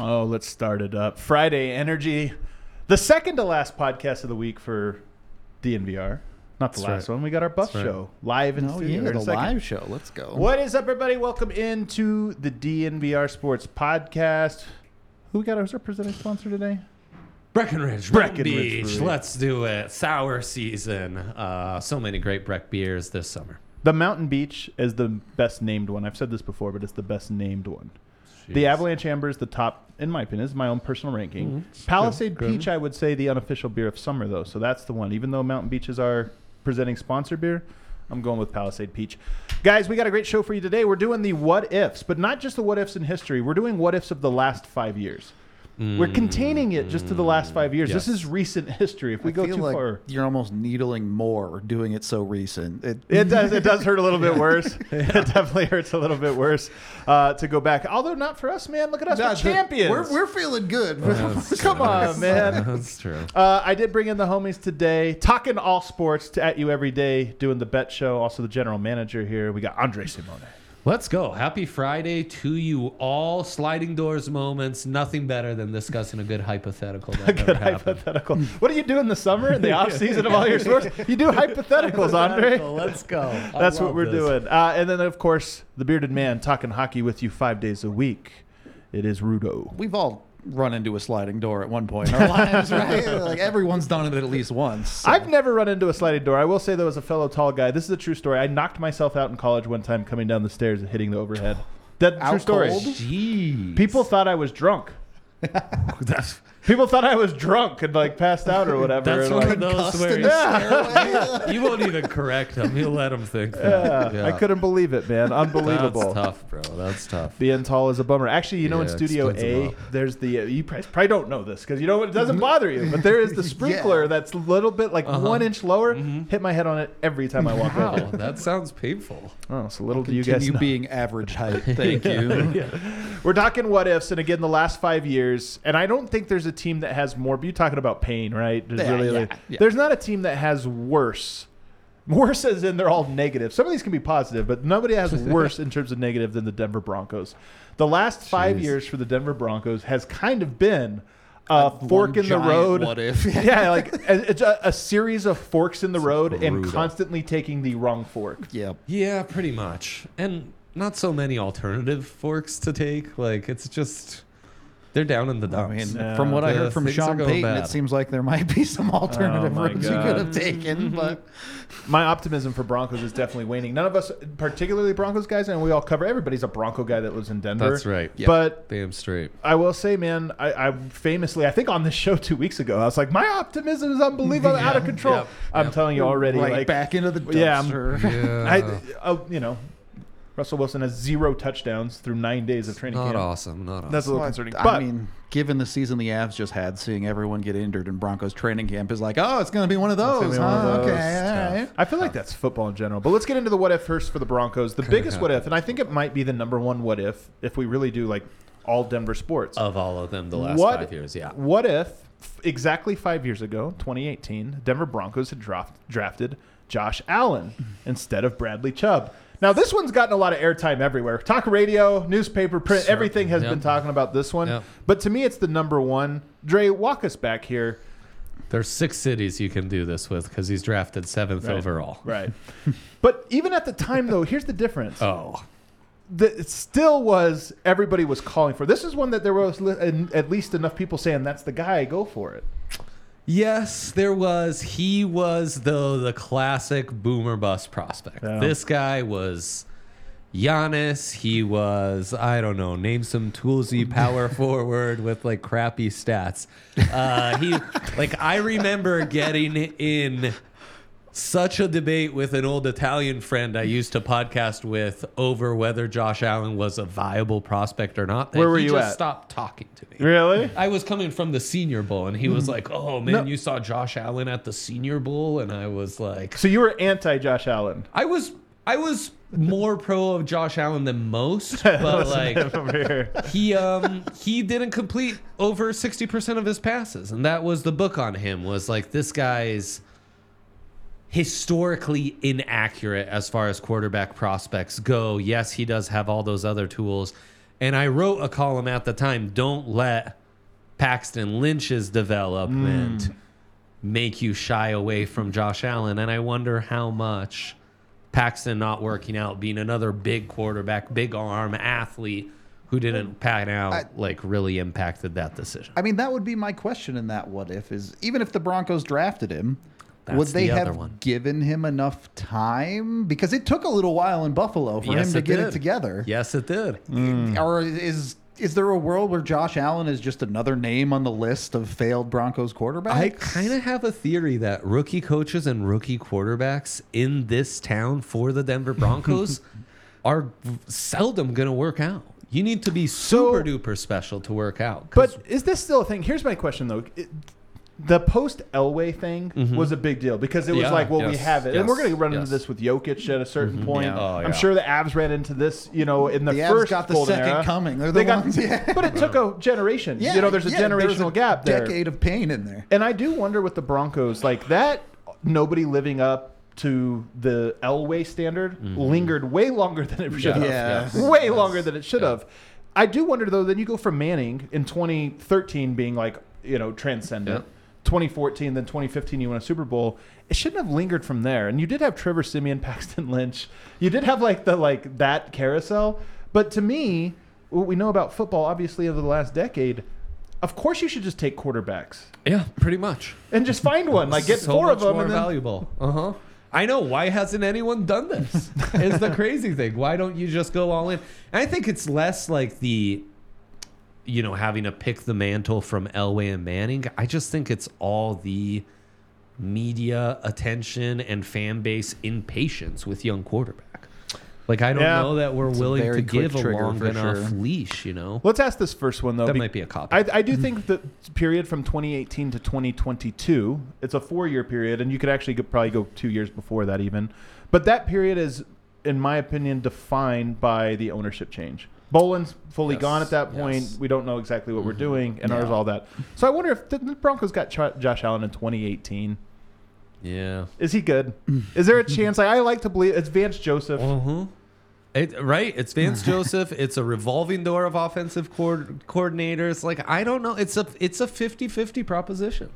Oh, let's start it up. Friday Energy, the second to last podcast of the week for DNVR. Not the That's last right. one. We got our bus That's right. show live in Oh studio. yeah, here in a the second. live show. Let's go. What is up, everybody? Welcome into the DNVR Sports Podcast. Who we got as our presenting sponsor today? Breckenridge, Breckenridge Breckenridge Beach. Brewery. Let's do it. Sour season. Uh, so many great Breck beers this summer. The Mountain Beach is the best named one. I've said this before, but it's the best named one. The Avalanche Amber is the top, in my opinion. This is my own personal ranking. Mhm. Palisade good. Peach, I would say the unofficial beer of summer, though. So that's the one. Even though Mountain Beach is our presenting sponsor beer, I'm going with Palisade Peach. Guys, we got a great show for you today. We're doing the what ifs, but not just the what ifs in history. We're doing what ifs of the last five years. We're containing it just to the last five years. This is recent history. If we I go feel too like far, you're almost needling more doing it so recent. It, It does. It does hurt a little bit worse. It definitely hurts a little bit worse uh, to go back. Although not for us, man. Look at us, we're Nah, champions. We're, we're feeling good. Come true. on, man. That's true. Uh, I did bring in the homies today, talking all sports to, at you every day, doing the bet show. Also, the general manager here. We got Andre Simone. Let's go. Happy Friday to you all. Sliding doors moments. Nothing better than discussing a good hypothetical that never Good happened. hypothetical. What do you do in the summer, in the off season of all your sports? You do hypotheticals, Andre. Let's go. I That's what we're this. doing. Uh, and then, of course, the bearded man talking hockey with you five days a week. It is Rudo. We've all run into a sliding door at one point in our lives, right? Like everyone's done it at least once. so- I've never run into a sliding door. I will say, though, as a fellow tall guy, this is a true story. I knocked myself out in college one time coming down the stairs and hitting the overhead. That true story. Jeez. People thought I was drunk. That's, People thought I was drunk and like passed out or whatever. that's and, one like, of those Concussed where in you, the you won't even correct him. You'll let him think. yeah, that. I couldn't believe it, man. Unbelievable. That's tough, bro. That's tough. Being tall is a bummer. Actually, you know, in Studio a A, there's the uh, you probably, probably don't know this because you know it doesn't bother you, but there is the sprinkler Yeah. that's a little bit like Uh-huh. one inch lower. Mhm. Hit my head on it every time I walk Wow, over. that sounds painful. Oh, so little do you guys know. being average height. Thank you. We're talking what ifs, and again, the last five years, and I don't think there's a team that has more. But You're talking about pain, right? There's Yeah, really, yeah, like- yeah. there's not a team that has worse. Worse as in they're all negative. Some of these can be positive, but nobody has worse in terms of negative than the Denver Broncos. The last five Jeez. years for the Denver Broncos has kind of been a One fork in the road. What if? yeah, like it's a, a series of forks in the road and constantly taking the wrong fork. yeah. Yeah, pretty much. And not so many alternative forks to take. Like it's just they're down in the I dumps. mean, Yeah. from what I Yeah, heard from Sean Payton, bad. it seems like there might be some oh alternative Oh my routes you could have taken, but My optimism for Broncos is definitely waning. None of us, particularly Broncos guys, and we all cover. Everybody's a Bronco guy that lives in Denver. That's right. Yeah. But Damn straight. I will say, man, I, I famously, I think on this show two weeks ago, I was like, my optimism is unbelievable, out of control. Yep. I'm Yep. telling you already, right like, back into the Yeah, dumpster. Yeah. I, oh, you know, Russell Wilson has zero touchdowns through nine days of training camp. not camp. awesome. Not awesome. That's a little Well, concerning. I But I mean, given the season the Avs just had, seeing everyone get injured in Broncos training camp is like, oh, it's going to be one of those. be one of those. Okay, all Tough. I feel like that's football in general. But let's get into the what if first for the Broncos. The biggest what if, and I think it might be the number one what if if we really do like all Denver sports. of all of them the last What- five years. Yeah. What if exactly five years ago, 2018, Denver Broncos had draft, drafted Josh Allen instead of Bradley Chubb? Now this one's gotten a lot of airtime everywhere. Talk radio, newspaper, print, Sure. everything has Yep. been talking about this one. Yep. But to me, it's the number one. Dre, walk us back here. There's six cities you can do this with because he's drafted seventh Right. overall. Right. but even at the time, though, here's the difference. Oh, the, it still was everybody was calling for. This is one that there was at least enough people saying that's the guy. Go for it. Yes, there was. He was the the classic boomer bust prospect. Yeah. This guy was Giannis. He was I don't know. Name some toolsy power forward with like crappy stats. Uh, he like I remember getting in such a debate with an old Italian friend I used to podcast with over whether Josh Allen was a viable prospect or not. Where were he you just at? stopped talking to me. Really? I was coming from the Senior Bowl, and he was like, "Oh man, No. you saw Josh Allen at the Senior Bowl," and I was like, So you were anti Josh Allen. "I was, I was more pro of Josh Allen than most, but like." over here. he um he didn't complete over 60% of his passes and that was the book on him was like this guy's historically inaccurate as far as quarterback prospects go. Yes he does have all those other tools. And i wrote a column at the time don't let paxton lynch's development mm. make you shy away from josh allen. And i wonder how much Paxton not working out, being another big quarterback, big arm athlete who didn't pan out, I- like really impacted that decision. I mean, that would be my question in that what if is even if the Broncos drafted him, That's would they the have one. given him enough time? Because it took a little while in Buffalo for Yes, him to it get did. it together. Yes, it did. Mm. Or is is there a world where Josh Allen is just another name on the list of failed Broncos quarterbacks? I kind of have a theory that rookie coaches and rookie quarterbacks in this town for the Denver Broncos are seldom going to work out. You need to be super duper special to work out. But is this still a thing? Here's my question though. It- the post Elway thing mm-hmm. was a big deal because it was Yeah, like, well, we have it, and we're going to run yes. into this with Jokic at a certain mm-hmm. point. Yeah. Oh, I'm sure the Avs ran into this, you know, in the, The Avs first got the second era. coming. They're They the got- ones- yeah. but it took a generation. Yeah, you know, there's a yeah, generational there's a gap there. Decade of pain in there. And I do wonder with the Broncos, like that, nobody living up to the Elway standard mm-hmm. lingered way longer than it should have. Yeah. Yes. Way longer than it should have. I do wonder though. Then you go from Manning in 2013 being like you know transcendent. Yeah. 2014, then 2015, you won a Super Bowl. It shouldn't have lingered from there. And you did have Trevor Siemian, Paxton Lynch. You did have like the like that carousel. But to me, what we know about football, obviously over the last decade, of course you should just take quarterbacks yeah, pretty much. and just find one. Like get so four of them more and then valuable. Uh huh. I know. Why hasn't anyone done this? is the crazy thing. Why don't you just go all in? And I think it's less like the, you know, having to pick the mantle from Elway and Manning. I just think it's all the media attention and fan base impatience with young quarterback. Like I don't Yeah. know that we're It's willing to give a long enough sure. leash. You know, Let's ask this first one though. that be- might be a cop. I, I do think the period from 2018 to 2022, it's a four-year period, and you could actually go, probably go two years before that even. But that period is, in my opinion, defined by the ownership change. Bowlen's fully Yes, gone at that point. yes. We don't know exactly what we're Mhm. doing, and ours No. all that. So I wonder if the Broncos got Ch- Josh Allen in 2018. yeah. Is he good? Is there a chance? Like, I like to believe it's Vance Joseph. Uh-huh. It, right? It's Vance Joseph. It's a revolving door of offensive coord- coordinators. Like I don't know. It's a it's a 50-50 proposition.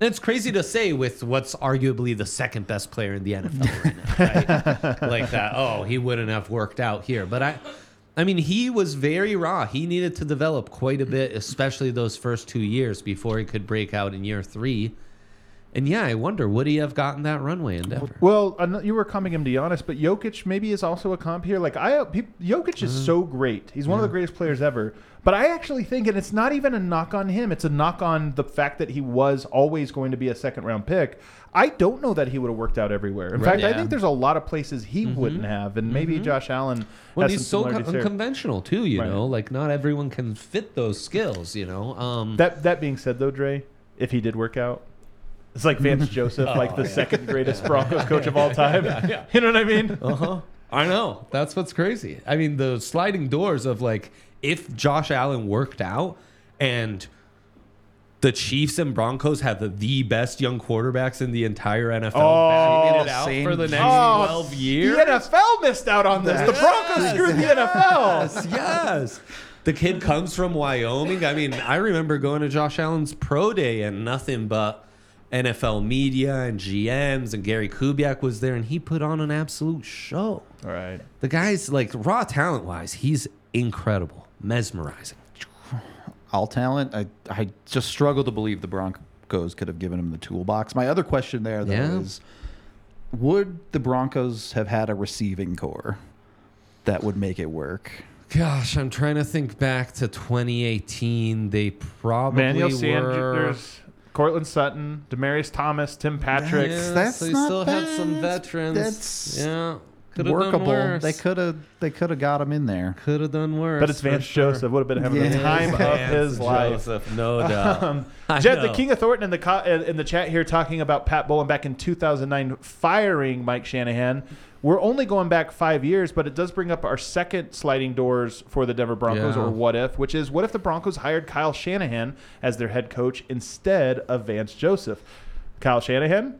And it's crazy to say with what's arguably the second best player in the NFL right now, right? like that. Oh, he wouldn't have worked out here. But I I mean, he was very raw. He needed to develop quite a bit, especially those first 2 years before he could break out in year 3. And yeah, I wonder would he have gotten that runway in Denver? Well, you were comping him to Giannis, but Jokic maybe is also a comp here. Like I, pe- Jokic is uh-huh. so great; he's one of the greatest players ever. But I actually think, and it's not even a knock on him; it's a knock on the fact that he was always going to be a second round pick. I don't know that he would have worked out everywhere. In Right. fact, I think there's a lot of places he wouldn't have, and maybe Josh Allen. Well, has he's some so con- unconventional too. You Right. know, like not everyone can fit those skills. You know, um, That that being said, though, Dre, if he did work out. It's like Vance Joseph, like the second greatest Broncos coach of all time. You know what I mean? uh huh. I know that's what's crazy. I mean, the sliding doors of like if Josh Allen worked out and the Chiefs and Broncos have the, the best young quarterbacks in the entire NFL Oh, it out same for the next twelve years. The NFL missed out on this. The Broncos screwed the NFL. Yes, yes. The kid comes from Wyoming. I mean, I remember going to Josh Allen's pro day and nothing but NFL media and GMs and Gary Kubiak was there and he put on an absolute show. All right. The guy's like raw talent wise, he's incredible, mesmerizing. all talent. I I just struggle to believe the Broncos could have given him the toolbox. My other question there though Yeah. is would the Broncos have had a receiving corps that would make it work? Gosh, I'm trying to think back to 2018. They probably Manuel were. Sanders. Courtland Sutton, Demaryius Thomas, Tim Patrick. That's- Yeah, that's so you not still had some bad. veterans. That's yeah, could have done workable. worse. They could have they could have got him in there. could have done worse. but it's Vance sure. Joseph. Would have been having the Yeah. time of Vance his life. Joseph, no doubt. Um, I Jed, the know. King of Thornton in the co- uh, in the chat here talking about Pat Bowlen back in 2009 firing Mike Shanahan. We're only going back five years, but it does bring up our second sliding doors for the Denver Broncos, Yeah. or what if, which is what if the Broncos hired Kyle Shanahan as their head coach instead of Vance Joseph? Kyle Shanahan,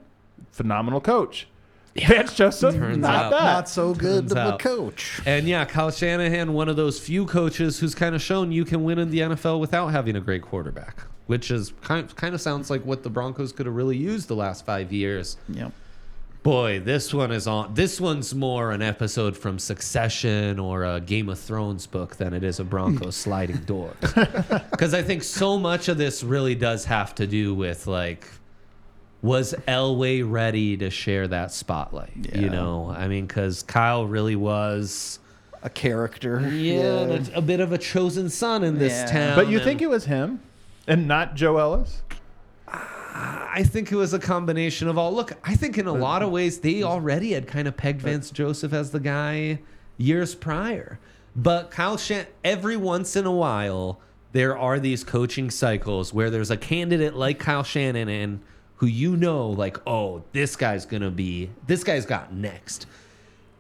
phenomenal coach. Vance Joseph, Turns not out. that. Not so good Turns of a out. coach. And yeah, Kyle Shanahan, one of those few coaches who's kind of shown you can win in the NFL without having a great quarterback, which is kind of, kind of sounds like what the Broncos could have really used the last five years. Yep. Boy, this one is on. This one's more an episode from Succession or a Game of Thrones book than it is a Broncos sliding door. Because I think so much of this really does have to do with like, was Elway ready to share that spotlight? You know, I mean, because Kyle really was. A character. Yeah, and a, a bit of a chosen son in this Yeah. town. But you and think it was him and not Joe Ellis? I think it was a combination of all. Look, I think in a lot of ways they already had kind of pegged Vance Joseph as the guy years prior. But Kyle Shan, every once in a while, there are these coaching cycles where there's a candidate like Kyle Shanahan who you know, like, oh, this guy's gonna be, this guy's got next.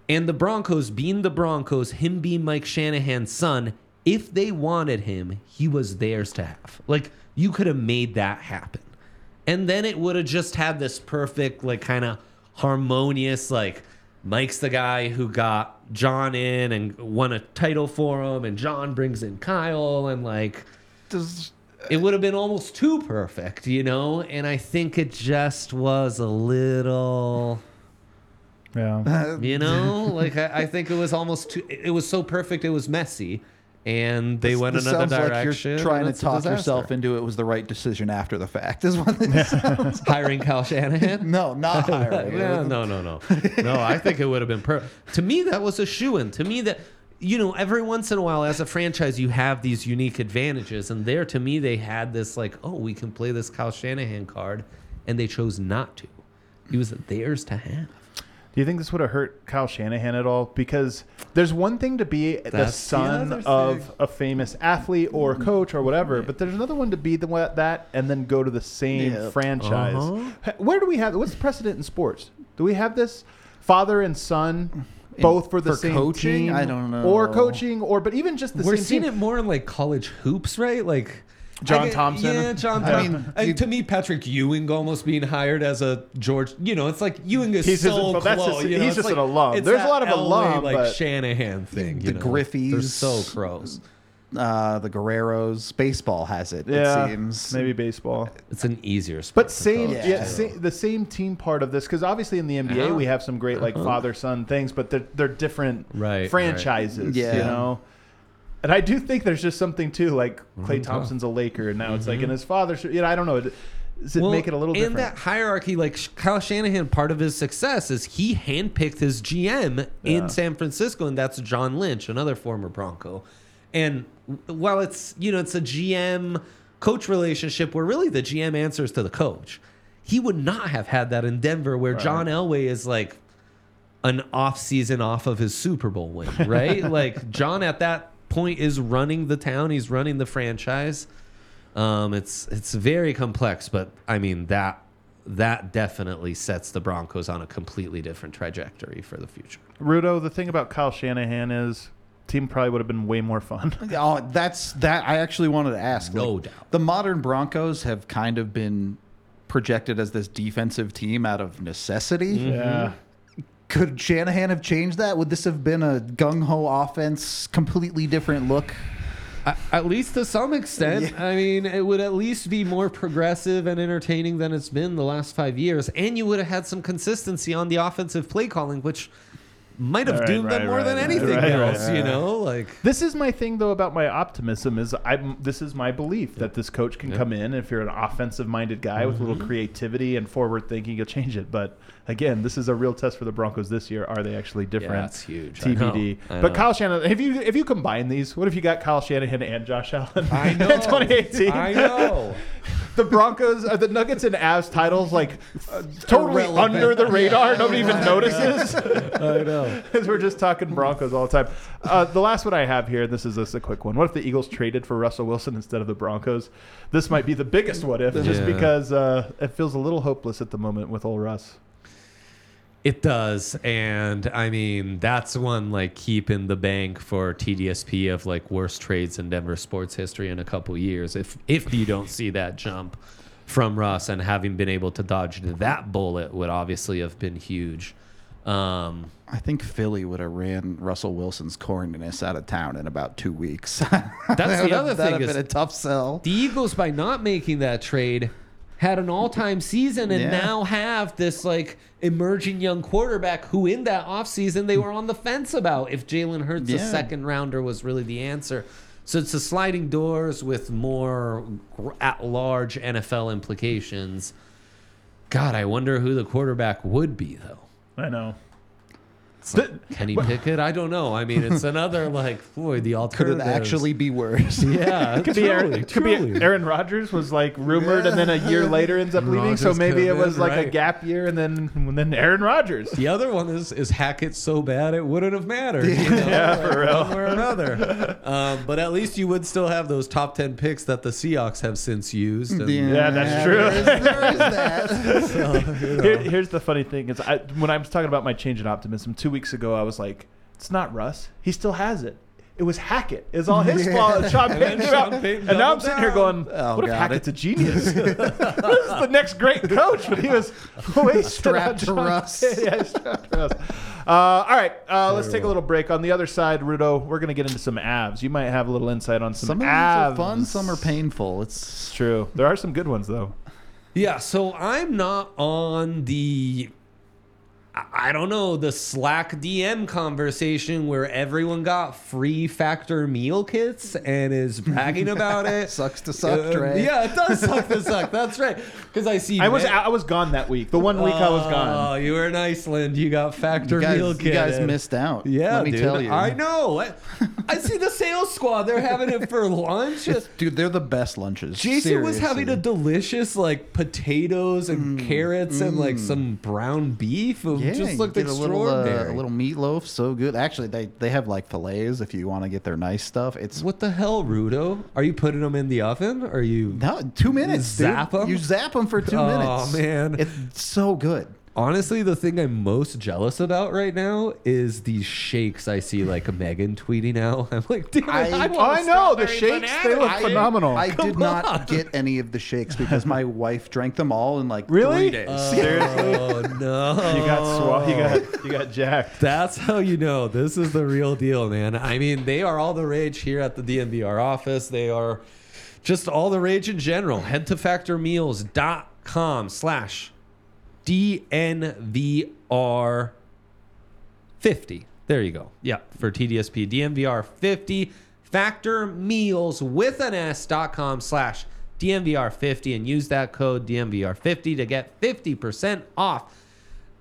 And the Broncos, being the Broncos, him being Mike Shanahan's son, if they wanted him, he was theirs to have. Like, you could have made that happen. And then it would have just had this perfect, like, kind of harmonious, like, Mike's the guy who got John in and won a title for him, and John brings in Kyle, and like, Does, it would have been almost too perfect, you know? And I think it just was a little. Yeah. You know, like I, I think it was almost too. It was so perfect, it was messy, and they went this another sounds direction. like you're trying to talk yourself into it was the right decision after the fact. Is what this sounds. hiring Kyle Shanahan. No, not hiring. yeah, no, no, no, no. I think it would have been perfect. To me, that was a shoe in. To me, that you know, every once in a while, as a franchise, you have these unique advantages, and there, to me, they had this like, oh, we can play this Kyle Shanahan card, and they chose not to. He was theirs to have. Do you think this would have hurt Kyle Shanahan at all? Because there's one thing to be the That's the son other of a famous athlete or coach or whatever, but there's another one to be the that and then go to the same Yeah. franchise. Uh-huh. Where do we have what's the precedent in sports? Do we have this father and son both for the for same coaching? team? I don't know, Or coaching, or but even just the We're same seeing team. it more in like college hoops, right? Like John I get- Thompson? Yeah, John. I Thompson. mean, And you- to me, Patrick Ewing almost being hired as a George. You know, it's like Ewing is He's just- so but that's close. just- you know, he's it's just like- an alum. There's a lot of LA, alum, like but- Shanahan thing. The you know? Griffeys. They're so close. Uh, the Guerreros. Baseball has it. yeah, It seems. maybe baseball. It's an easier sport. But same, yeah, Yeah. too. sa- the same team part of this because obviously in the NBA Yeah. Uh-huh. we have some great like uh-huh. father son things, but they're they're different Right, franchises, right. you know. And I do think there's just something too, like Klay. Thompson's a Laker, and now it's like, mm-hmm. and his father, you know, I don't know. Does it Well, make it a little different? and different? that hierarchy, like Kyle Shanahan, part of his success is he handpicked his GM Yeah. in San Francisco, and that's John Lynch, another former Bronco. And w- while it's you know it's a GM coach relationship where really the GM answers to the coach, he would not have had that in Denver, where John Elway is like an off season off of his Super Bowl win, right? like John at that point is running the town, he's running the franchise. Um, it's it's very complex, but I mean that that definitely sets the Broncos on a completely different trajectory for the future. Rudo, the thing about Kyle Shanahan is, team probably would have been way more fun. Oh, that's that. I actually wanted to ask. No like, doubt. The modern Broncos have kind of been projected as this defensive team out of necessity. Mm-hmm. yeah, Could Shanahan have changed that? Would this have been a gung ho offense, completely different look? At least to some extent. I mean, it would at least be more progressive and entertaining than it's been the last five years. And you would have had some consistency on the offensive play calling, which might have Right, doomed right, them more right, than anything else, you know? Like, This is my thing though about my optimism is I this is my belief that this coach can come in if you're an offensive minded guy with a Mm-hmm. little creativity and forward thinking you'll change it. But again this is a real test for the Broncos this year are they actually different that's huge. I TBD know, I but know. Kyle Shanahan if you if you combine these what if you got Kyle Shanahan and Josh Allen I know. in 2018 I know. the Broncos, uh, the Nuggets and Avs titles like uh, totally Irrelevant. under the radar. Nobody even notices. I know. Because we're just talking Broncos all the time. Uh, the last one I have here, and this is just a quick one. What if the Eagles traded for Russell Wilson instead of the Broncos? This might be the biggest what if, just Yeah. because uh, it feels a little hopeless at the moment with old Russ. It does, and I mean that's one like keep in the bank for TDSP of like worst trades in Denver sports history in a couple years. If if you don't see that jump from Russ and having been able to dodge that bullet would obviously have been huge. Um, I think Philly would have ran Russell Wilson's corniness out of town in about two weeks. That's the other That'd thing have is been a tough sell. the Eagles by not making that trade had an all-time season and Yeah. now have this like emerging young quarterback who in that offseason they were on the fence about if Jalen Hurts a second rounder was really the answer. So it's a sliding doors with more at large NFL implications. God, I wonder who the quarterback would be though. I know. It's like Kenny Pickett? I don't know. I mean, it's another like boy, the Could alternative. it actually be worse? Yeah, Could be Aaron, could be Aaron Rodgers was like rumored, and then a year later ends up leaving. So maybe it was in, like a gap year, and then and then Aaron Rodgers. The other one is is Hackett so bad it wouldn't have mattered. you know, Yeah, for real. One way or another. Um, but at least you would still have those top ten picks that the Seahawks have since used. and- Yeah, that's true. There is, there is that. so, you know. Here, here's the funny thing: is I, when I was talking about my change in optimism two weeks ago, I was like, "It's not Russ. He still has it. It was Hackett. It's all his fault." Sean Payton, then. Sean Payton and now I'm doubled sitting here going, Oh, "What if God. Hackett's a genius? this is the next great coach." But he was way Strapped to Russ. yeah, strapped to Russ. Uh, all right, uh, let's take a little break. On the other side, Rudo, we're going to get into some abs. You might have a little insight on some, Some of these abs. are fun, some are painful. It's It's true. There are some good ones though. Yeah, so I'm not on the I I don't know, the Slack DM conversation where everyone got free factor meal kits and is bragging about it. Sucks to suck, Uh, Dre. Yeah, it does suck to suck. That's right. Because I see I was men- I was gone that week. The one week I was gone. Oh, you were in Iceland. You got factor you guys, meal you guys missed out. Yeah, let me dude. tell you. I know. I, I see the sales squad. They're having it for lunch. Dude, they're the best lunches. Jason was having a delicious like potatoes and carrots and like some brown beef. It yeah, just looked get a little, uh, extraordinary. a little meatloaf, so good. Actually, they they have like fillets if you want to get their nice stuff. It's What the hell, Rudo? Are you putting them in the oven? Or are you? no, two minutes. Zap dude. 'em? You zap them for two Oh, minutes. Oh man. it's so good. Honestly, the thing I'm most jealous about right now is these shakes I see like Megan tweeting out. I'm like, damn I, I- oh, want Oh, I know the strawberry shakes. They look shake. phenomenal. I Come did not on. get any of the shakes because my wife drank them all in like Really? three oh, days. Seriously? Oh no! You got swa- you got you got jacked. That's how you know this is the real deal, man. I mean, they are all the rage here at the DNVR office. They are just all the rage in general. Head to factormeals.com slash DNVR 50. There you go. Yeah, for TDSP. DNVR 50. Factor meals with an S.com slash DNVR 50 and use that code DNVR 50 to get 50% off.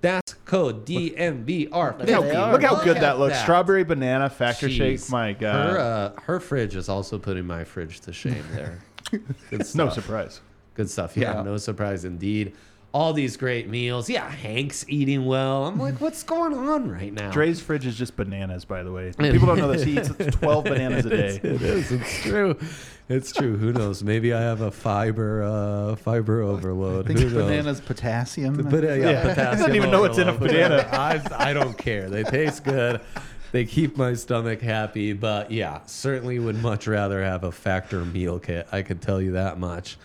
That's code DNVR 50. Look how, look how good that looks. That. Strawberry banana factor Jeez. shake. My God. Her, uh, her fridge is also putting my fridge to shame there. Good no surprise. Good stuff. Yeah, Yeah. no surprise indeed. All these great meals. Yeah, Hank's eating well. I'm like, what's going on right now? Dre's fridge is just bananas, by the way. People don't know this. He eats 12 bananas a day. It is. It's true. It's true. Who knows? Maybe I have a fiber uh, fiber overload. I think Who knows? bananas potassium. But uh, yeah, Yeah. potassium. Doesn't even know what's in a banana. I, I don't care. They taste good. They keep my stomach happy. But yeah, certainly would much rather have a factor meal kit. I could tell you that much.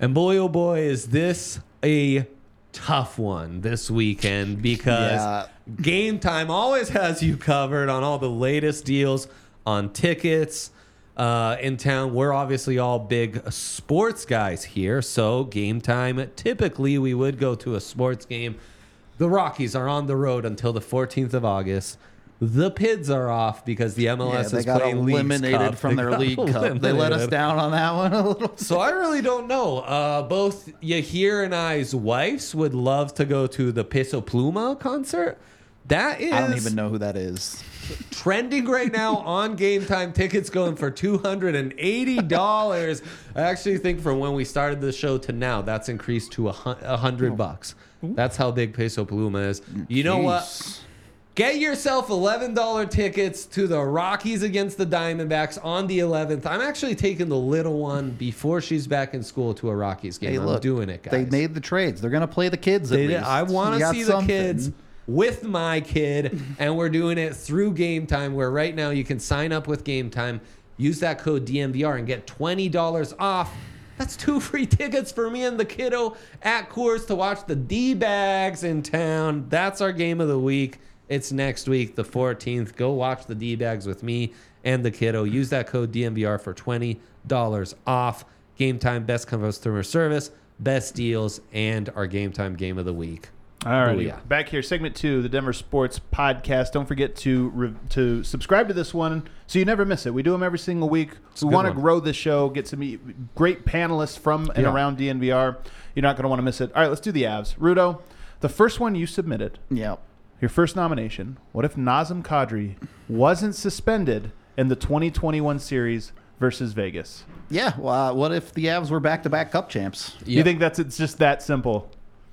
And boy, oh boy, is this a tough one this weekend because Yeah. Game Time always has you covered on all the latest deals on tickets uh, in town. We're obviously all big sports guys here, so Game Time typically we would go to a sports game. The Rockies are on the road until the 14th of August. The Pids are off because the MLS yeah, is playing eliminated from They their league cup. They let us down on that one a little. Bit. So I really don't know. Uh, both Yahir and I's wives would love to go to the Peso Pluma concert. That is. I don't even know who that is. trending right now on Game Time. Tickets going for two hundred and eighty dollars. I actually think from when we started the show to now, that's increased to a hundred bucks. That's how big Peso Paluma is. You know what? Get yourself $11 tickets to the Rockies against the Diamondbacks on the 11th. I'm actually taking the little one before she's back in school to a Rockies game. Hey, I'm look, doing it, guys. They made the trades. They're gonna play the kids. At They did- least. I want to see something. the kids with my kid, and we're doing it through Game Time, where right now you can sign up with Game Time, use that code DNVR, and get $20 off. That's two free tickets for me and the kiddo at Coors to watch the D bags in town. That's our game of the week. It's next week, the 14th. Go watch the D bags with me and the kiddo. Use that code DNVR for $20 off. Game Time, best customer service, best deals, and our Game Time game of the week. All right, Booyah. back here, segment two, the Denver Sports Podcast. Don't forget to re- to subscribe to this one so you never miss it. We do them every single week. a we want to grow the show, get some great panelists from and Yeah. around DNVR. You're not going to want to miss it. All right, let's do the Avs. Rudo, the first one you submitted, Yeah. Your first nomination. What if Nazem Kadri wasn't suspended in the 2021 series versus Vegas? Yeah. Well, uh, what if the Avs were back-to-back Cup champs? You think that's it's just that simple?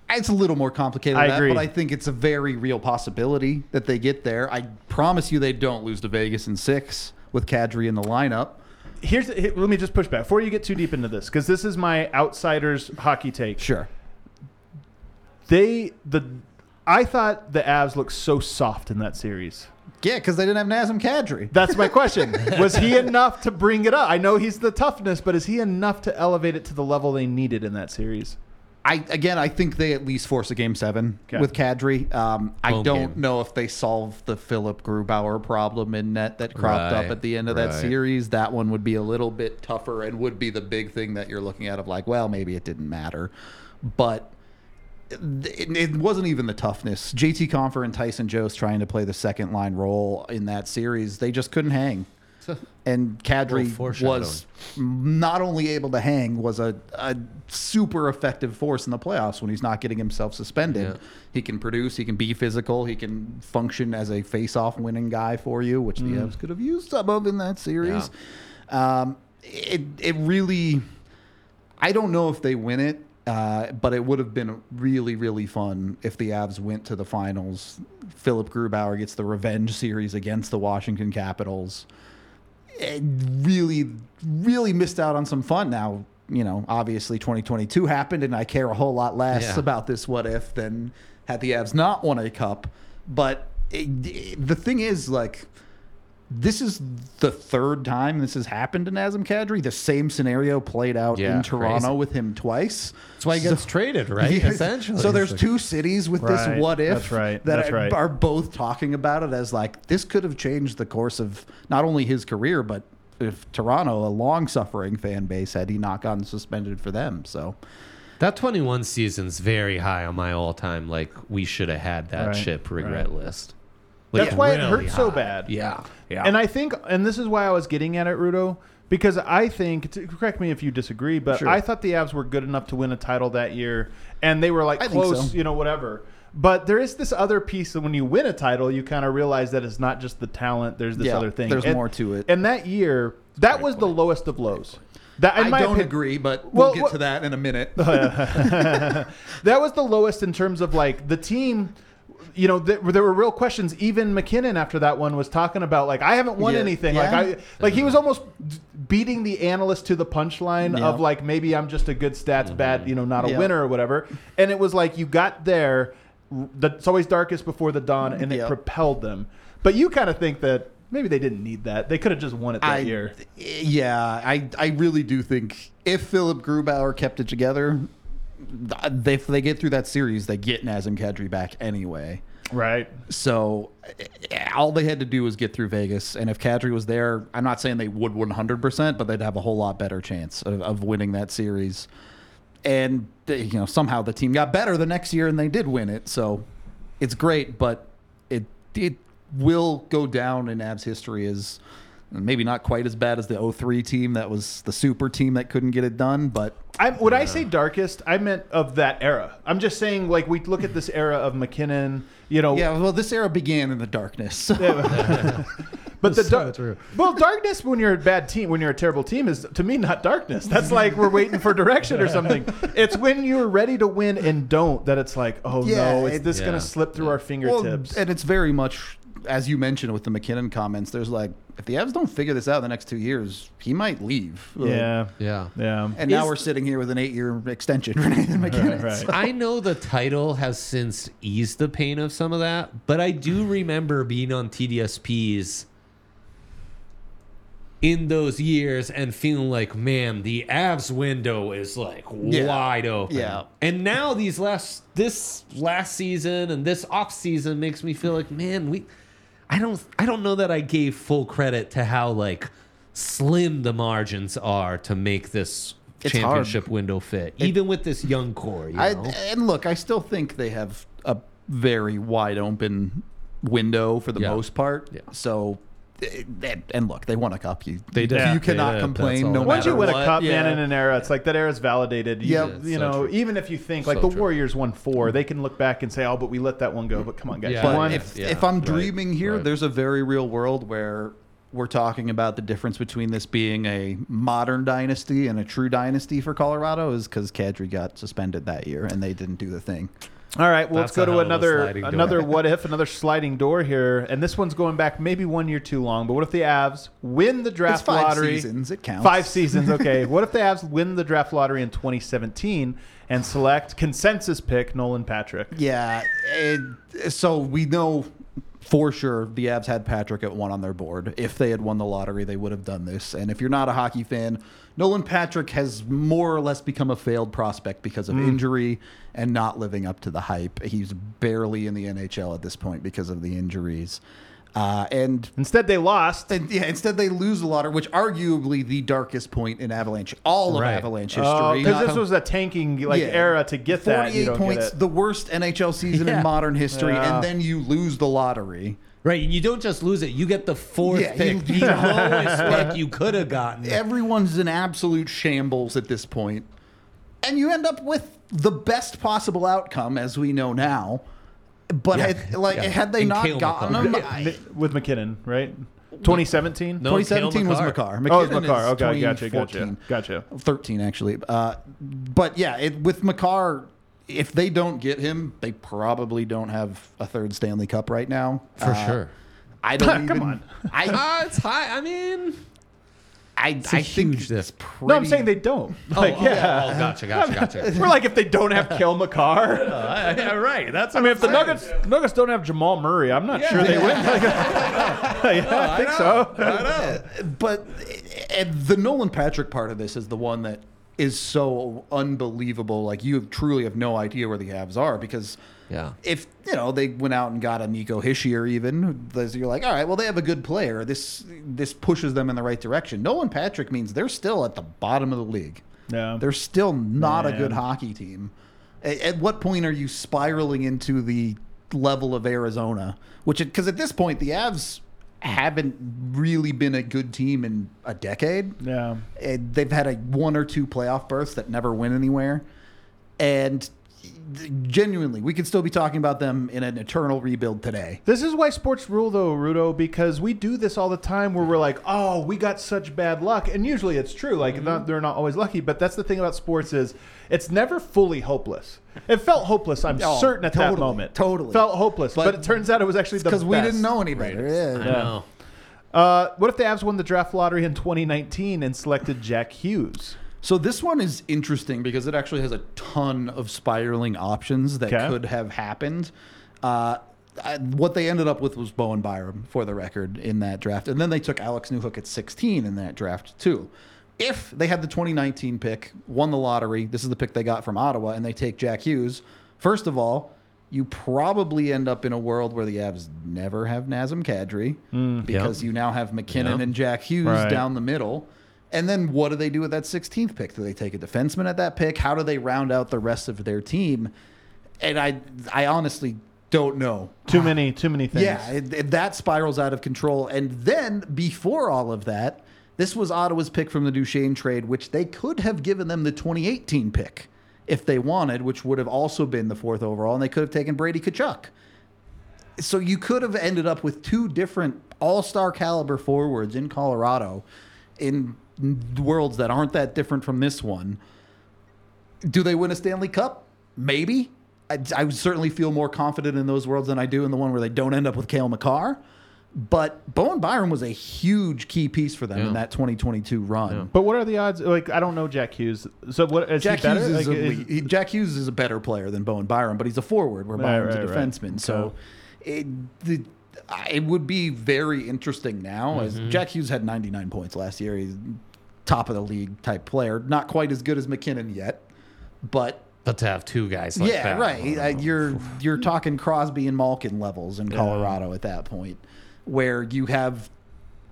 It's a little more complicated I than that, agree. but I think it's a very real possibility that they get there. I promise you they don't lose to Vegas in six with Kadri in the lineup. Here's here- let me just push back before you get too deep into this because this is my outsiders hockey take. Sure. They the I thought the Avs looked so soft in that series. Yeah, because they didn't have Nazem Kadri. That's my question. Was he enough to bring it up? I know he's the toughness, but is he enough to elevate it to the level they needed in that series? I again, I think they at least force a game seven Okay. with Kadri. Um, I don't game. know if they solve the Philipp Grubauer problem in net that cropped Right, up at the end of that series. That one would be a little bit tougher and would be the big thing that you're looking at of like, well, maybe it didn't matter, but. It, it wasn't even the toughness. JT Compher and Tyson Jost trying to play the second line role in that series, they just couldn't hang. And Kadri was not only able to hang, was a, a super effective force in the playoffs when he's not getting himself suspended. Yeah. He can produce, he can be physical, he can function as a face-off winning guy for you, which the Avs could have used some of in that series. Um, it it really, I don't know if they win it, uh, but it would have been really really fun if the Avs went to the finals. Philipp Grubauer gets the revenge series against the Washington Capitals it really, really missed out on some fun. Now, you know, obviously 2022 happened, and I care a whole lot less Yeah. about this what if than had the Avs not won a cup. But it, it- the thing is, like, this is the third time this has happened to Nazem Kadri. The same scenario played out Yeah, in Toronto crazy. with him twice. That's why he gets traded, right? Yeah. Essentially. So there's two cities with Right. this what if That's right. that That's right. are both talking about it as like this could have changed the course of not only his career but if Toronto, a long suffering fan base, had he not gotten suspended for them. So That 21 season's very high on my all time. Like, we should have had that Right, ship regret right. List. That's why it really hurt so high. bad. Yeah. Yeah. And I think, and this is why I was getting at it, Rudo, because I think, t- correct me if you disagree, but Sure. I thought the Avs were good enough to win a title that year, and they were like I think close, so. you know, whatever. But there is this other piece that when you win a title, you kind of realize that it's not just the talent. There's this Yeah, other thing. there's And- more to it. And that year, that was the lowest of lows. That in I my don't opinion- agree, but Well, we'll get what- to that in a minute. that was the lowest in terms of like the team. You know, there, there were real questions. Even MacKinnon after that one was talking about like I haven't won Yeah. anything. Yeah. Like I like he was almost beating the analyst to the punchline of like maybe I'm just a good stats mm-hmm. bad, you know, not a winner or whatever. And it was like you got there. The, it's always darkest before the dawn, and it propelled them. But you kind of think that maybe they didn't need that. They could have just won it that I, year. Yeah, I I really do think if Philipp Grubauer kept it together, if they get through that series, they get Nazem Kadri back anyway. Right. So eh, all they had to do was get through Vegas, and if Kadri was there, I'm not saying they would 100%, but they'd have a whole lot better chance of, of winning that series. And they, you know somehow the team got better the next year, and they did win it. So it's great, but it it will go down in Avs history as Maybe not quite as bad as the 03 team that was the super team that couldn't get it done, but I'm, when I say darkest, I meant of that era. I'm just saying, like we look at this era of MacKinnon. You know, yeah, well, this era began in the darkness. But the So dar- true. well, darkness when you're a bad team, when you're a terrible team, is to me not darkness. That's like we're waiting for direction or something. It's when you're ready to win and don't that it's like, oh Yeah, no, is it- this Yeah. gonna slip through our Well, fingertips? and it's very much as you mentioned with the MacKinnon comments. There's like, if the Avs don't figure this out in the next two years, he might leave. yeah, Yeah. yeah. And now Is- we're sitting here with an eight-year extension for Nathan MacKinnon. right. So- I know the title has since eased the pain of some of that, but I do remember being on TDSPs in those years and feeling like, man, the Avs window is like Yeah. wide open. Yeah. And now these last this last season and this off season makes me feel like, man, we I don't I don't know that I gave full credit to how like slim the margins are to make this It's hard. championship window fit, even with this young core. You I, know? and look, I still think they have a very wide open window for the Yeah. most part. Yeah. So, and, and look, they won a cup. You They did. You They cannot did. complain. No all Once matter you win what. a cup, man, in an era, it's like that era is validated. You, Yep. you So know, true. even if you think like So the true. Warriors won four, they can look back and say, "Oh, but we let that one go." But come on, guys, Yeah. But if, Yeah, if I'm right, dreaming here, right. there's a very real world where we're talking about the difference between this being a modern dynasty and a true dynasty for Colorado is because Kadri got suspended that year and they didn't do the thing. All right, well, let's go to hell of a another another what if, another sliding door here, and this one's going back maybe one year too long. But what if the Avs win the draft It's five lottery? seasons, it counts. Five seasons, okay. what if the Avs win the draft lottery in 2017 and select consensus pick Nolan Patrick? Yeah. It, so we know for sure the Avs had Patrick at one on their board. If they had won the lottery, they would have done this. And if you're not a hockey fan, Nolan Patrick has more or less become a failed prospect because of Hmm. injury and not living up to the hype. He's barely in the NHL at this point because of the injuries. Uh, and Instead, they lost. and yeah, instead they lose the lottery, which arguably the darkest point in Avalanche, all of. Avalanche history. Because Oh, this was a tanking like Yeah. era to get that. 48 points, get it. the worst NHL season Yeah. in modern history, Yeah. and then you lose the lottery. Right, and you don't just lose it; you get the fourth Yeah, pick, you- the lowest pick you could have gotten. Everyone's in absolute shambles at this point, and you end up with the best possible outcome, as we know now. But Yeah. had, like, Yeah. had they And not Cale gotten Makar. him, I- Mi- with MacKinnon, right? 2017. No, 2017 Cale was Makar. Makar. Oh, it was MacKinnon Makar. Okay, gotcha, gotcha, 2014. gotcha. 13 actually. Uh, but yeah, it, with Makar, if they don't get him, they probably don't have a third Stanley Cup right now. For Uh, sure. I don't Come even. on. I Ah, it's high. I mean, I, a I think huge it's diff. No, I'm saying they don't. Like, oh, yeah. oh, gotcha, gotcha, gotcha. We're like if they don't have Cale Makar. yeah, right. That's. I mean, if the Nuggets Nuggets don't have Jamal Murray, I'm not sure they win. Like, yeah, I think so. I know. But and the Nolan Patrick part of this is the one that is so unbelievable. Like you truly have no idea where the Avs are because Yeah. if you know they went out and got a Nico Hischier, even you're like, all right, well they have a good player. This this pushes them in the right direction. Nolan Patrick means they're still at the bottom of the league. Yeah. They're still not a good hockey team. At, at what point are you spiraling into the level of Arizona? Which, because at this point, the Avs haven't really been a good team in a decade. Yeah. And they've had a one or two playoff berths that never went anywhere. And genuinely, we could still be talking about them in an eternal rebuild today. This is why sports rule, though, Rudo, because we do this all the time where we're like, oh, we got such bad luck. And usually it's true. Like, not, they're not always lucky. But that's the thing about sports is it's never fully hopeless. It felt hopeless, I'm Oh, certain, at that moment. totally. Felt hopeless. But, But- it turns out it was actually the Because we didn't know any better. I Yeah. know. Uh, what if the Avs won the draft lottery in 2019 and selected Jack Hughes? So this one is interesting because it actually has a ton of spiraling options that Okay. could have happened. Uh, I- what they ended up with was Bowen Byram, for the record, in that draft, and then they took Alex Newhook at 16 in that draft too. If they had the 2019 pick, won the lottery, this is the pick they got from Ottawa, and they take Jack Hughes. First of all, you probably end up in a world where the Avs never have Nazem Kadri because you now have MacKinnon Yeah. and Jack Hughes Right. down the middle. And then what do they do with that 16th pick? Do they take a defenseman at that pick? How do they round out the rest of their team? And I, I honestly don't know. Too many, too many things. Yeah, it, it- that spirals out of control. And then before all of that, this was Ottawa's pick from the Duchene trade, which they could have given them the 2018 pick if they wanted, which would have also been the fourth overall, and they could have taken Brady Tkachuk. So you could have ended up with two different all-star caliber forwards in Colorado in worlds that aren't that different from this one. Do they win a Stanley Cup? Maybe. I, I would certainly feel more confident in those worlds than I do in the one where they don't end up with Cale Makar. But Bowen Byram was a huge key piece for them in that 2022 run. But what are the odds? Like, I don't know Jack Hughes. So what is Jack he better? Hughes, is Like, a is- he- Jack Hughes is a better player than Bowen Byram, but he's a forward where Right, Byram's a right, right. defenseman. So it, the, it would be very interesting now. As Mm-hmm. Jack Hughes had 99 points last year. He's top of the league type player. Not quite as good as MacKinnon yet, but But to have two guys like yeah, that. right. Uh, you're you're talking Crosby and Malkin levels in Colorado at that point, where you have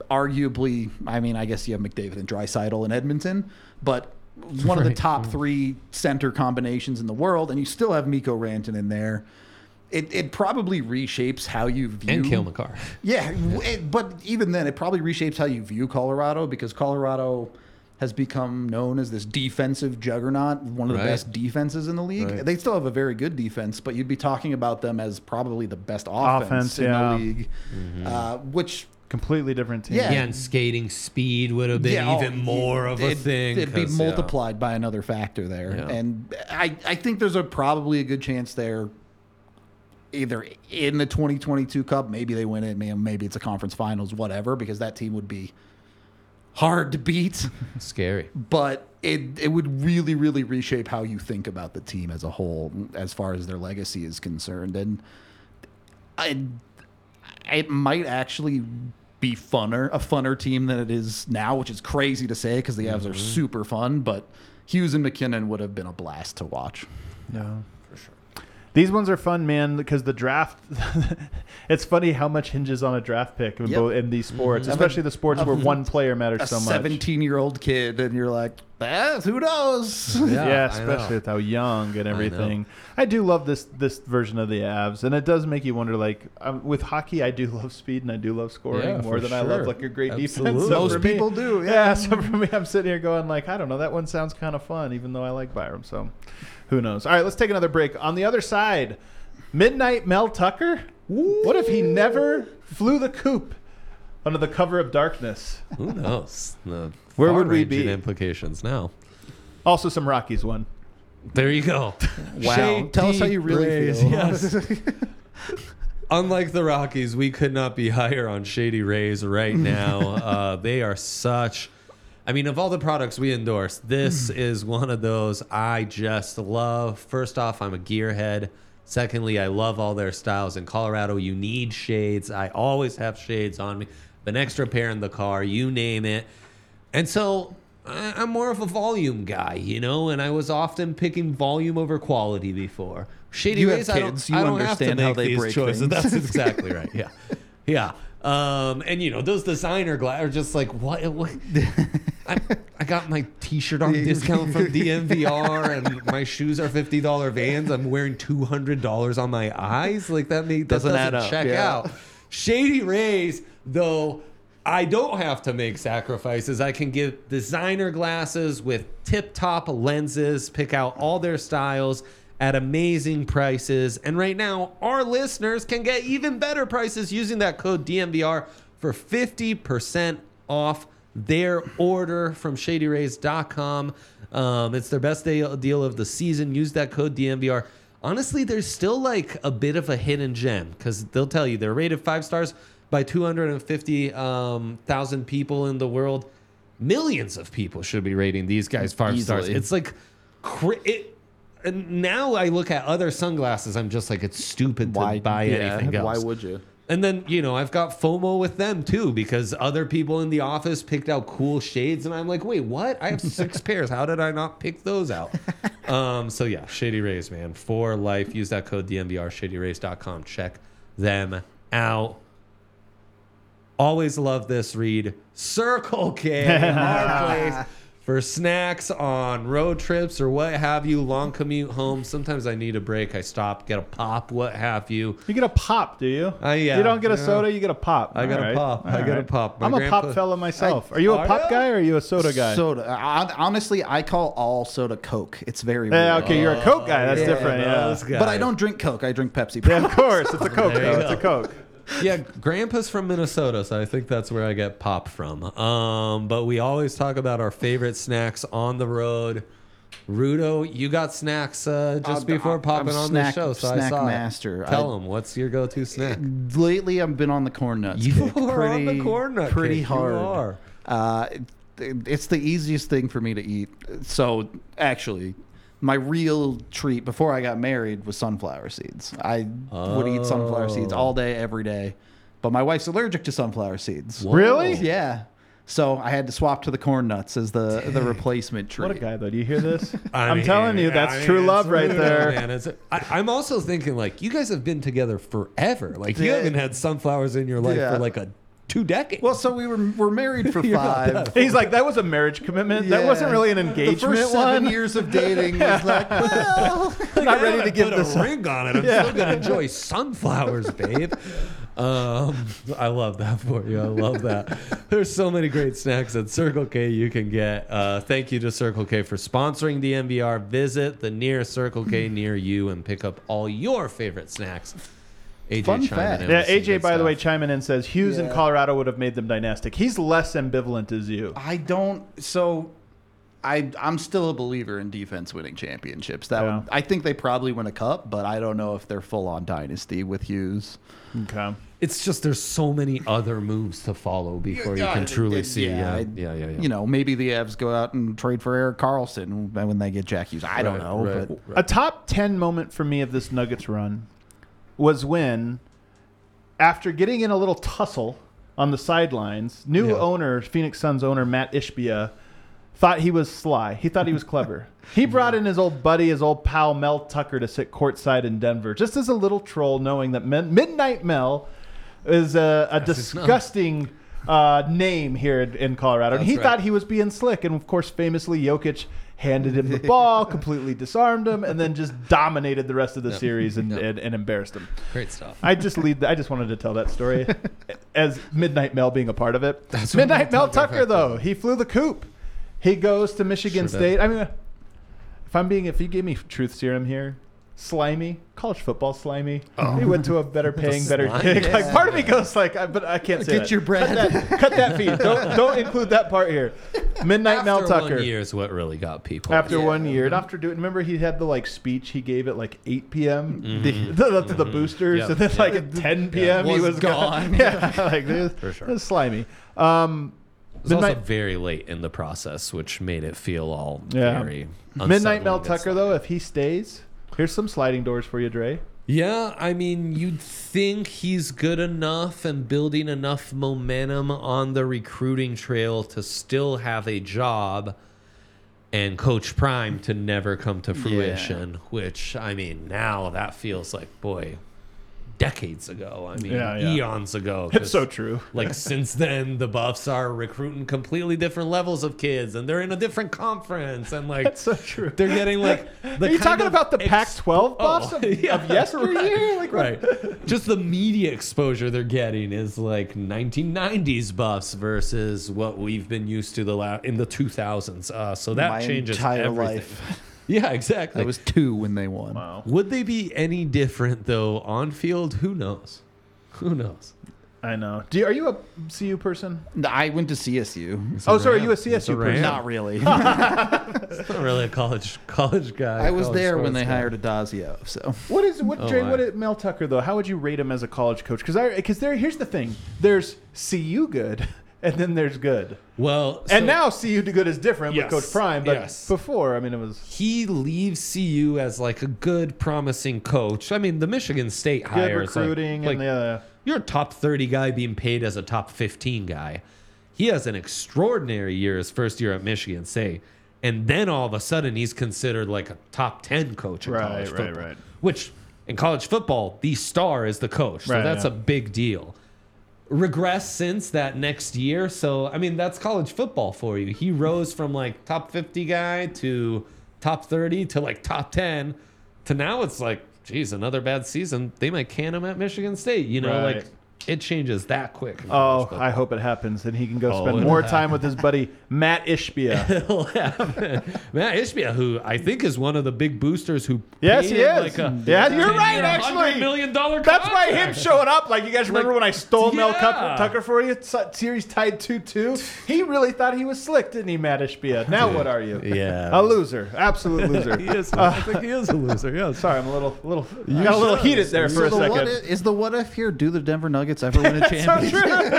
arguably, I mean, I guess you have McDavid and Draisaitl in Edmonton, but one of the top three center combinations in the world, and you still have Mikko Rantanen in there. It, it probably reshapes how you view And Cale Makar. yeah, w- it, but even then, it probably reshapes how you view Colorado because Colorado has become known as this defensive juggernaut, one of the Right. best defenses in the league. Right. They still have a very good defense, but you'd be talking about them as probably the best offense, Offense, in yeah. the league, uh, which completely different team. Yeah. Yeah, and skating speed would have been yeah, even oh, more of a it- thing. It'd be 'cause, yeah. multiplied by another factor there, Yeah. and I, I think there's a probably a good chance there. Either in the 2022 Cup, maybe they win it, maybe it's a conference finals, whatever, because that team would be hard to beat. Scary. but it it would really really reshape how you think about the team as a whole as far as their legacy is concerned and I it might actually be funner a funner team than it is now which is crazy to say because the Avs are mm-hmm. super fun but Hughes and MacKinnon would have been a blast to watch No, for sure. These ones are fun, man, because the draft. it's funny how much hinges on a draft pick in, Yep. both, in these sports, Mhm. especially the sports where one player matters a so much. 17 year old kid and you're like eh, who knows Yeah, Yeah, especially know. with how young and everything. I, do love this this version of the Avs, and it does make you wonder. Like um, with hockey, I do love speed and I do love scoring Yeah, more for than I love like a great Absolutely. defense. So Most for me- people do, Yeah. yeah. So for me, I'm sitting here going like, I don't know. That one sounds kind of fun, even though I like Byram. So who knows? All right, let's take another break. On the other side, Midnight Mel Tucker. What if he never flew the coop under the cover of darkness? Who knows? The Where would we far-ranging be? Implications now. Also, some Rockies one. There you go. wow Shady tell us how you really Rays, feel Yes. Unlike the Rockies, we could not be higher on Shady Rays right now. uh, they are such. I mean, of all the products we endorse, this mm. is one of those I just love. First off, I'm a gearhead. Secondly, I love all their styles. In Colorado, you need shades. I always have shades on me. An extra pair in the car, you name it. And so I'm more of a volume guy, you know, and I was often picking volume over quality before. Shady You have Rays, I don't. You I don't have to understand how make they these break choices. things. That's exactly right. Yeah, yeah. Um, and you know those designer glass are just like what? what? I, I got my T-shirt on discount from DNVR, and my shoes are fifty dollar Vans. I'm wearing two hundred dollars on my eyes. Like that, make, that Doesn't doesn't, add up, check yeah. out. Shady Rays, though, I don't have to make sacrifices. I can get designer glasses with tip top lenses, pick out all their styles at amazing prices. And right now, our listeners can get even better prices using that code DNVR for 50% off their order from shadyrays.com. Um, it's their best day, deal of the season. Use that code DNVR. Honestly, there's still like a bit of a hidden gem because they'll tell you they're rated five stars by 250,000 people in the world. Millions of people should be rating these guys five stars. It's like, it, now I look at other sunglasses. I'm just like, it's stupid to buy yeah, anything else. why would you And then, you know, I've got FOMO with them too because other people in the office picked out cool shades. And I'm like, wait, what? I have six pairs. How did I not pick those out? Um, so, yeah, Shady Rays, man, for life. Use that code DNVR, shadyrays.com. Check them out. Always love this read. Circle K, our place. For snacks on road trips or what have you, long commute home. Sometimes I need a break. I stop, get a pop, what have you. You get a pop, do you? Uh, yeah, You don't get a yeah. soda, you get a pop. I got All a right. pop. I All got a pop. My I'm a pop fella myself. are you a Are pop ya? guy or are you a soda guy? Soda. I, honestly, I call all soda Coke. It's very Yeah, okay, you're a Coke guy. That's Yeah, different. Yeah. But I don't drink Coke. I drink Pepsi. Yeah, of course. It's a Coke, though. It's a. Coke. Yeah, Grandpa's from Minnesota, so I think that's where I get pop from. Um, but we always talk about our favorite snacks on the road. Rudo, you got snacks uh, just I'm- before I'm popping on snack- the show, so I snack saw it. master. Tell I- them what's your go-to snack. Lately, I've been on the corn nuts. You kick. are on the corn nut Pretty kick. You hard. are. Uh, it- it's the easiest thing for me to eat. So actually, my real treat before I got married was sunflower seeds. I would eat sunflower seeds Oh. all day, every day. But my wife's allergic to sunflower seeds. Whoa. Really? Yeah. So I had to swap to the corn nuts as the the replacement treat. What a guy, though. Do you hear this? I I'm mean, telling you, that's I true it's love right there. Man. It's, I, I'm also thinking like you guys have been together forever. Like you haven't had sunflowers in your life Yeah. for like a two decades. Well, so we were we're married for five. He's like, that was a marriage commitment. That wasn't really an engagement The first seven one. years of dating was like, well, not ready to give put this a ring on it. I'm still gonna enjoy sunflowers, babe. Um, I love that for you. I love that. There's so many great snacks at Circle K you can get. Uh, thank you to Circle K for sponsoring the MVR. Visit the nearest Circle K near you and pick up all your favorite snacks. AJ Fun fact. in Yeah, AJ, good by the way, stuff. chiming in says Hughes in Yeah. Colorado would have made them dynastic. He's less ambivalent as you. I don't. So, I I'm still a believer in defense winning championships. That Yeah. would, I think they probably win a cup, but I don't know if they're full on dynasty with Hughes. Okay. It's just there's so many other moves to follow before you can truly it- see. Yeah, uh, I- yeah, yeah, yeah. You know, maybe the Avs go out and trade for Erik Karlsson when they get Jack Hughes. I don't know, right, but right. A top 10 moment for me of this Nuggets run was when, after getting in a little tussle on the sidelines, new Yeah. owner, Phoenix Suns owner Mat Ishbia, thought he was sly. He thought he was clever. He brought in his old buddy, his old pal Mel Tucker to sit courtside in Denver, just as a little troll, knowing that Men- Midnight Mel is a, a disgusting uh, name here in, in Colorado. and he right. thought he was being slick. And of course, famously, Jokic handed him the ball, completely disarmed him, and then just dominated the rest of the Yep. series and, Yep. and, and embarrassed him. Great stuff. I just lead. I just wanted to tell that story as Midnight Mel being a part of it. That's Midnight Mel Tucker Tucker, though, he flew the coop. He goes to Michigan Sure did. State. I mean, if I'm being, if you gave me truth serum here, slimy college football slimy. Oh. He went to a better paying, better gig. Like part of me goes like, I, but I can't say Get that. your bread. Cut that, cut that feed. Don't don't include that part here. Midnight Mel After Tucker. one year is what really got people. After Yeah. one year, and after doing, remember he had the like speech he gave at like 8 p.m. The, the, to the boosters, Yep. and then like at 10 p.m. he Was was gone. gone. yeah, like this, For sure. it was slimy. Um, It was also Midnight, very late in the process, which made it feel all Yeah. very Midnight Mel unsettling Tucker, though, if he stays, here's some sliding doors for you, Dre. Yeah, I mean, you'd think he's good enough and building enough momentum on the recruiting trail to still have a job and Coach Prime to never come to fruition, which, I mean, now that feels like, boy, decades ago. I mean, Yeah, yeah. eons ago. It's 'cause, so true. Like, since then, the Buffs are recruiting completely different levels of kids and they're in a different conference and, like, That's so true. they're getting like. The Are you talking about the ex- Pac-12 buffs Oh, of, yeah, of yesteryear? Like, right. Just the media exposure they're getting is like 1990s buffs versus what we've been used to the la- in the 2000s. Uh, so that My changes entire everything. life. Yeah, exactly. I was two when they won. Wow. Would they be any different though on field? Who knows? Who knows? I know. Do you, are you a CU person? I went to CSU. Oh, sorry, are you a Ram. It's a CSU person? Not really. Not really a college college guy. I was college there when they guy. hired Addazio. So What is what Oh, Dre? my. What is Mel Tucker though? How would you rate him as a college coach? Because I because there here's the thing. There's CU good, and then there's good, Well, and so- now CU to good is different Yes, with Coach Prime. But yes. before, I mean, it was he leaves CU as like a good, promising coach. I mean, the Michigan State good hire is like- recruiting like, the. Uh, you're a top 30 guy being paid as a top 15 guy. He has an extraordinary year his first year at Michigan State. And then all of a sudden he's considered like a top 10 coach in Right, college right, football. right. Which in college football, the star is the coach. So Right, that's yeah. a big deal. Regress since that next year. So I mean, that's college football for you. He rose from like top 50 guy to top 30 to like top 10 to now it's like, geez, another bad season. They might can him at Michigan State. You know, Right. like it changes that quick. Oh, football. I hope it happens, and he can go Oh, spend it'll more time with his buddy Mat Ishbia. It'll happen. Mat Ishbia, who I think is one of the big boosters who Yes, paid he is. like a Yeah, you're 10-year, right, actually. million dollar. That's why him showing up. Like you guys remember Like, when I stole Mel yeah. Tucker, Tucker for you? Uh, series tied two two. He really thought he was slick, didn't he, Mat Ishbia? Now what are you? Yeah. a loser, absolute loser. He is. I uh, think he is a loser. Yeah. Sorry, I'm a little, little, I got a little heated there for a the what second. if, is the what if here? Do the Denver Nuggets ever win a so championship? true.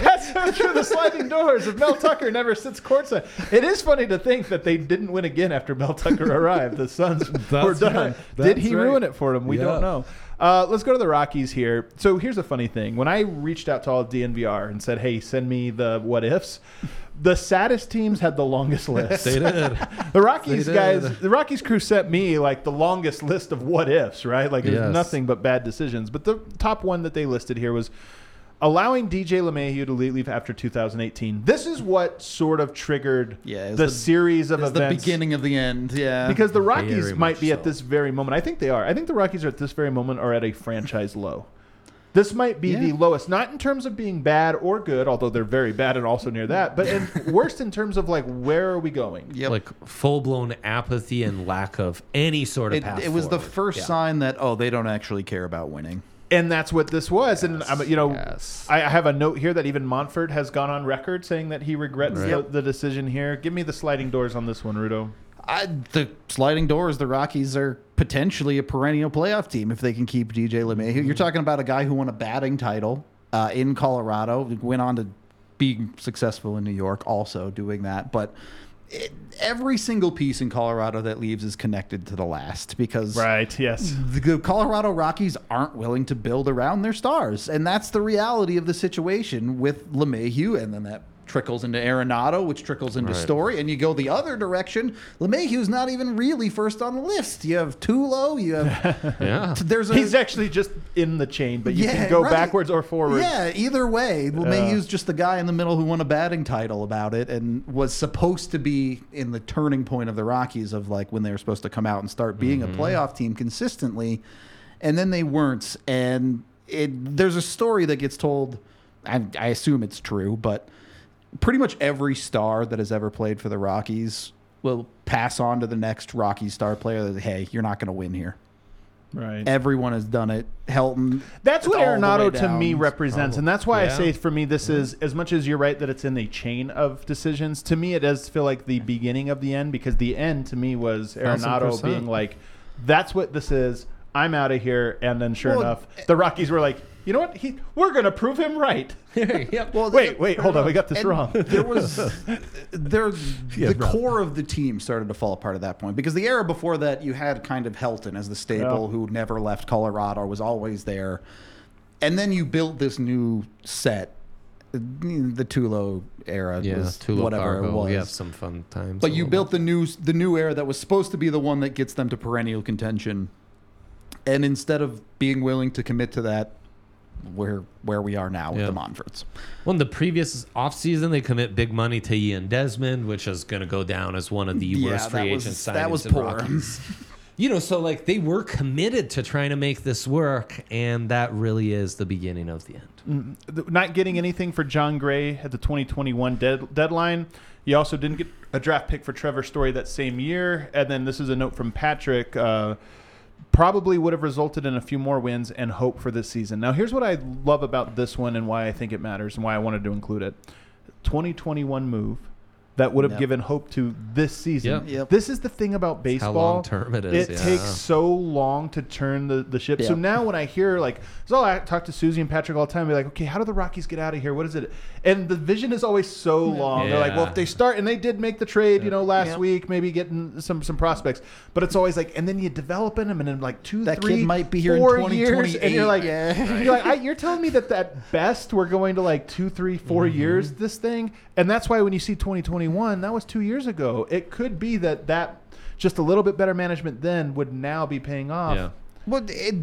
That's so true. The sliding doors of Mel Tucker never sits courtside. It is funny to think that they didn't win again after Mel Tucker arrived. The Suns were done. right. Did he right. ruin it for them? We Yeah. don't know. Uh, let's go to the Rockies here. So here's a funny thing. When I reached out to all of DNVR and said, "Hey, send me the what ifs," the saddest teams had the longest list. They did. The Rockies They guys, the Rockies crew sent me like the longest list of what ifs, right? Like it was Yes. nothing but bad decisions. But the top one that they listed here was allowing DJ LeMahieu to leave after 2018. This is what sort of triggered Yeah, the, the- series of It's the beginning of the end. Yeah. because the Rockies Very might much be at this very moment. I think they are. I think the Rockies are at this very moment are at a franchise low. This might be the lowest, not in terms of being bad or good, although they're very bad and also near that, but in, worst in terms of like where are we going? Yep. Like full blown apathy and lack of any sort of it, path it was the first Yeah. sign that oh they don't actually care about winning. and that's what this was. and I'm, you know, yes. I, I have a note here that even Monfort has gone on record saying that he regrets Right. the, the decision here. Give me the sliding doors on this one, Rudo. I, the sliding doors, the Rockies are potentially a perennial playoff team if they can keep DJ LeMahieu. You're talking about a guy who won a batting title uh, in Colorado, went on to be successful in New York, also doing that. But it, every single piece in Colorado that leaves is connected to the last because Right. Yes. the Colorado Rockies aren't willing to build around their stars, and that's the reality of the situation with LeMahieu, and then that trickles into Arenado, which trickles into Right. Story, and you go the other direction. LeMahieu's not even really first on the list. You have Tulo, you have Yeah. there's a He's actually just in the chain, but you Yeah, can go right. backwards or forwards. Yeah, either way, LeMahieu's just the guy in the middle who won a batting title about it and was supposed to be in the turning point of the Rockies of like when they were supposed to come out and start being Mm-hmm. a playoff team consistently, and then they weren't. And it there's a story that gets told. I, I assume it's true, but pretty much every star that has ever played for the Rockies will pass on to the next Rocky star player that hey, you're not going to win here. Right. Everyone has done it. Helton. That's what all Arenado to me represents, and that's why I say for me this is as much as you're right that it's in a chain of decisions. To me, it does feel like the beginning of the end because the end to me was Thousand Arenado percent. being like, "That's what this is. I'm out of here." And then sure Well, enough, eh, the Rockies were like, "You know what? He, we're gonna prove him right." yep. Well, wait, wait, hold on, we got this And wrong. There was there the bro. core of the team started to fall apart at that point because the era before that you had kind of Helton as the staple Yeah. who never left Colorado was always there, and then you built this new set, the Tulo era yeah. was Tulo whatever Cargo. it was. We have some fun times. But you little built the new the new era that was supposed to be the one that gets them to perennial contention, and instead of being willing to commit to that, where where we are now with Yeah. the Monforts. Well, in the previous offseason, they commit big money to Ian Desmond, which is going to go down as one of the Yeah, worst that free was- agent signings that was in poor. Rockies. You know, so like they were committed to trying to make this work, and that really is the beginning of the end. not getting anything for Jon Gray at the 2021 dead, deadline. You also didn't get a draft pick for Trevor Story that same year. And then this is a note from Patrick. Uh, probably would have resulted in a few more wins and hope for this season. Now, here's what I love about this one and why I think it matters and why I wanted to include it 2021 move that would have Yep. given hope to this season. Yep. Yep. This is the thing about how baseball. long-term it is, It yeah. takes so long to turn the, the ship. So now when I hear like, so I talk to Susie and Patrick all the time, be like, okay, how do the Rockies get out of here? What is it? And the vision is always so long. They're like, well, if they start and they did make the trade, you know, last Yep. week, maybe getting some some prospects, but it's always like, and then you developing them, and in like two, That kid might be here in four years, and you're 2028, like, yeah. you're like, I, you're telling me that at best we're going to like two, three, four Mm-hmm. years this thing, and that's why when you see 2021, that was two years ago. It could be that that just a little bit better management then would now be paying off. Yeah. Well, it,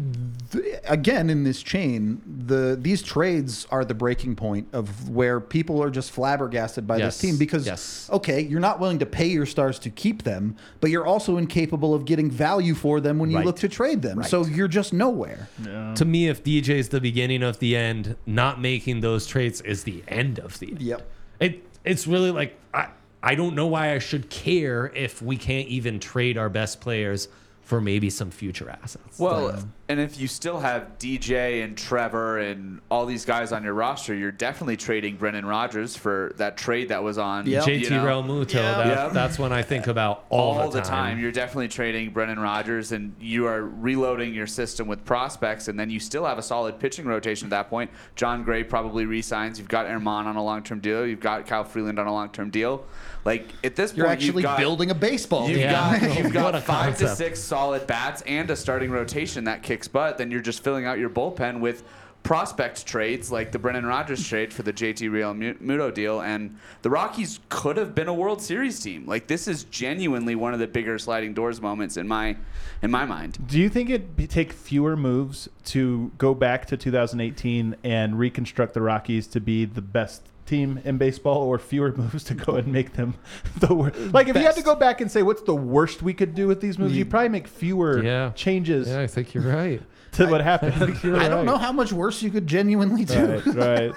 th- again, in this chain, the these trades are the breaking point of where people are just flabbergasted by Yes, this team because yes. okay, you're not willing to pay your stars to keep them, but you're also incapable of getting value for them when you Right. look to trade them. So you're just nowhere. To me, if DJ is the beginning of the end, not making those trades is the end of the end. Yep. It it's really like I I don't know why I should care if we can't even trade our best players for maybe some future assets. Well, and if you still have DJ and Trevor and all these guys on your roster, you're definitely trading Brendan Rodgers for that trade that was on Yep. JT you know, Realmuto, that, Yeah. that's when I think about all, all, the, time. You're definitely trading Brendan Rodgers, and you are reloading your system with prospects, and then you still have a solid pitching rotation at that point. Jon Gray probably resigns. You've got Germán on a long-term deal. You've got Kyle Freeland on a long-term deal. Like at this point, You're point, actually you've got, building a baseball You've team. Yeah. got you've got a five to concept. six solid bats and a starting rotation that kicks butt. Then you're just filling out your bullpen with prospect trades like the Brendan Rodgers trade for the JT Realmuto deal, and the Rockies could have been a World Series team. Like this is genuinely one of the bigger sliding doors moments in my in my mind. Do you think it'd take fewer moves to go back to 2018 and reconstruct the Rockies to be the best team in baseball, or fewer moves to go and make them the worst? Like, if you had to go back and say what's the worst we could do with these moves, you would probably make fewer Yeah. changes yeah, I think you're right. to what happened. I don't know how much worse you could genuinely do. right, right.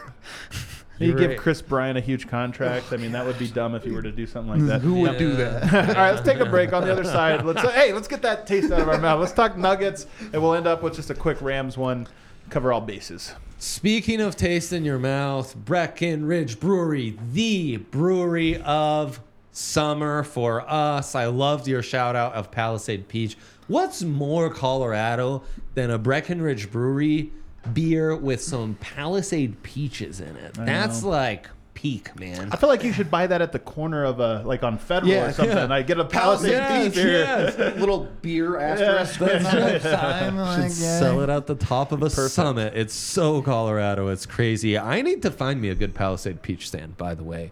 You You're give right. Kris Bryant a huge contract. I mean, that would be dumb if you were to do something like mm, that. Who would Yeah. do that? All right, let's take a break. On the other side, let's uh, hey, let's get that taste out of our mouth. Let's talk Nuggets, and we'll end up with just a quick Rams one. Cover all bases. Speaking of taste in your mouth, Breckenridge Brewery, the brewery of summer for us. I loved your shout out of Palisade Peach. What's more Colorado than a Breckenridge Brewery beer with some Palisade peaches in it? That's like peak, man. I feel like you should buy that at the corner of a like on Federal Yeah, or something. yeah. I get a Palisade Yes, Peach beer. yes. Little beer asterisk written on the sign. like, Should yeah. sell it at the top of a summit. It's so Colorado. It's crazy. I need to find me a good Palisade peach stand, by the way.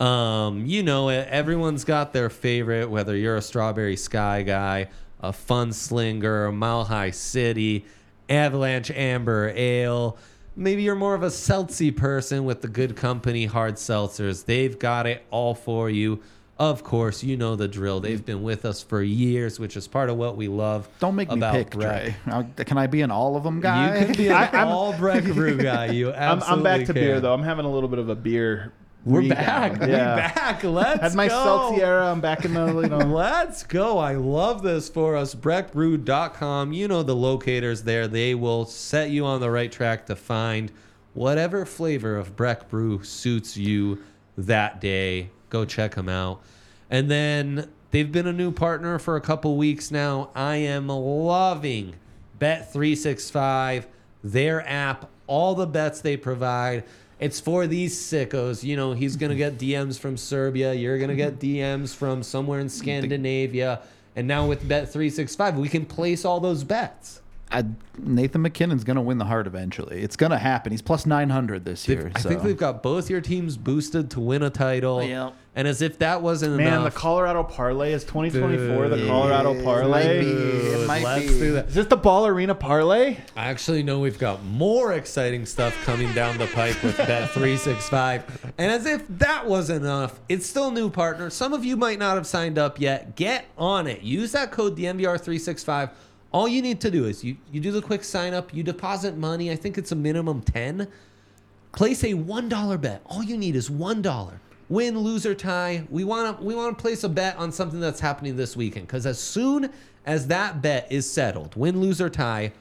Um, you know it. Everyone's got their favorite, whether you're a strawberry sky guy, a fun slinger, a mile high city, avalanche amber ale. Maybe you're more of a seltzy person with the good company hard seltzers. They've got it all for you. Of course, you know the drill. They've mm. been with us for years, which is part of what we love. Don't make me pick, Breck. Trey. Can I be an all of them guy? You can be an I- all Breck brew guy. You I'm, I'm back to can. beer though. I'm having a little bit of a beer. We're back. We're back. Let's Had my go. I'm back in the you know. Let's go. I love this for us. BreckBrew.com. You know the locators there. They will set you on the right track to find whatever flavor of Breck Brew suits you that day. Go check them out. And then they've been a new partner for a couple weeks now. I am loving Bet365, their app, all the bets they provide. It's for these sickos. You know, he's going to get DMs from Serbia. You're going to get DMs from somewhere in Scandinavia. And now with Bet365, we can place all those bets. I, Nathan MacKinnon's going to win the Hart eventually. It's going to happen. He's plus 900 this They've- year. I so. think they've got both your teams boosted to win a title. Oh, yep. And as if that wasn't enough. Man, enough. the Colorado Parlay is 2024. the Dude. Colorado It Parlay. might be. It might let's be. do that. Is this the Ball Arena Parlay? I actually know we've got more exciting stuff coming down the pipe with Bet365. And as if that wasn't enough, it's still new partner. Some of you might not have signed up yet. Get on it. Use that code DNVR365. All you need to do is you, you do the quick sign up, you deposit money. I think it's a minimum 10. Place a $1 bet. All you need is $1. Win, lose, or tie. We want to we want to place a bet on something that's happening this weekend because as soon as that bet is settled, win, lose, or tie,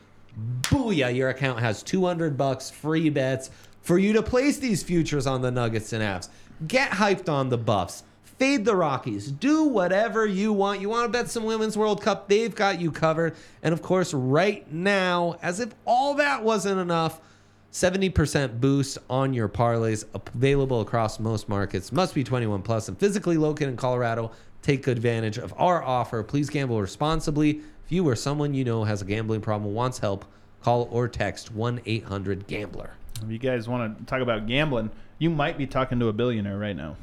booyah, your account has 200 bucks free bets for you to place these futures on the Nuggets and Avs. Get hyped on the Buffs. Fade the Rockies. Do whatever you want. You want to bet some Women's World Cup? They've got you covered. And of course, right now, as if all that wasn't enough, 70% boost on your parlays available across most markets. Must be 21 plus and physically located in Colorado. Take advantage of our offer. Please gamble responsibly. If you or someone you know has a gambling problem, wants help, call or text 1-800-GAMBLER. If you guys want to talk about gambling, you might be talking to a billionaire right now.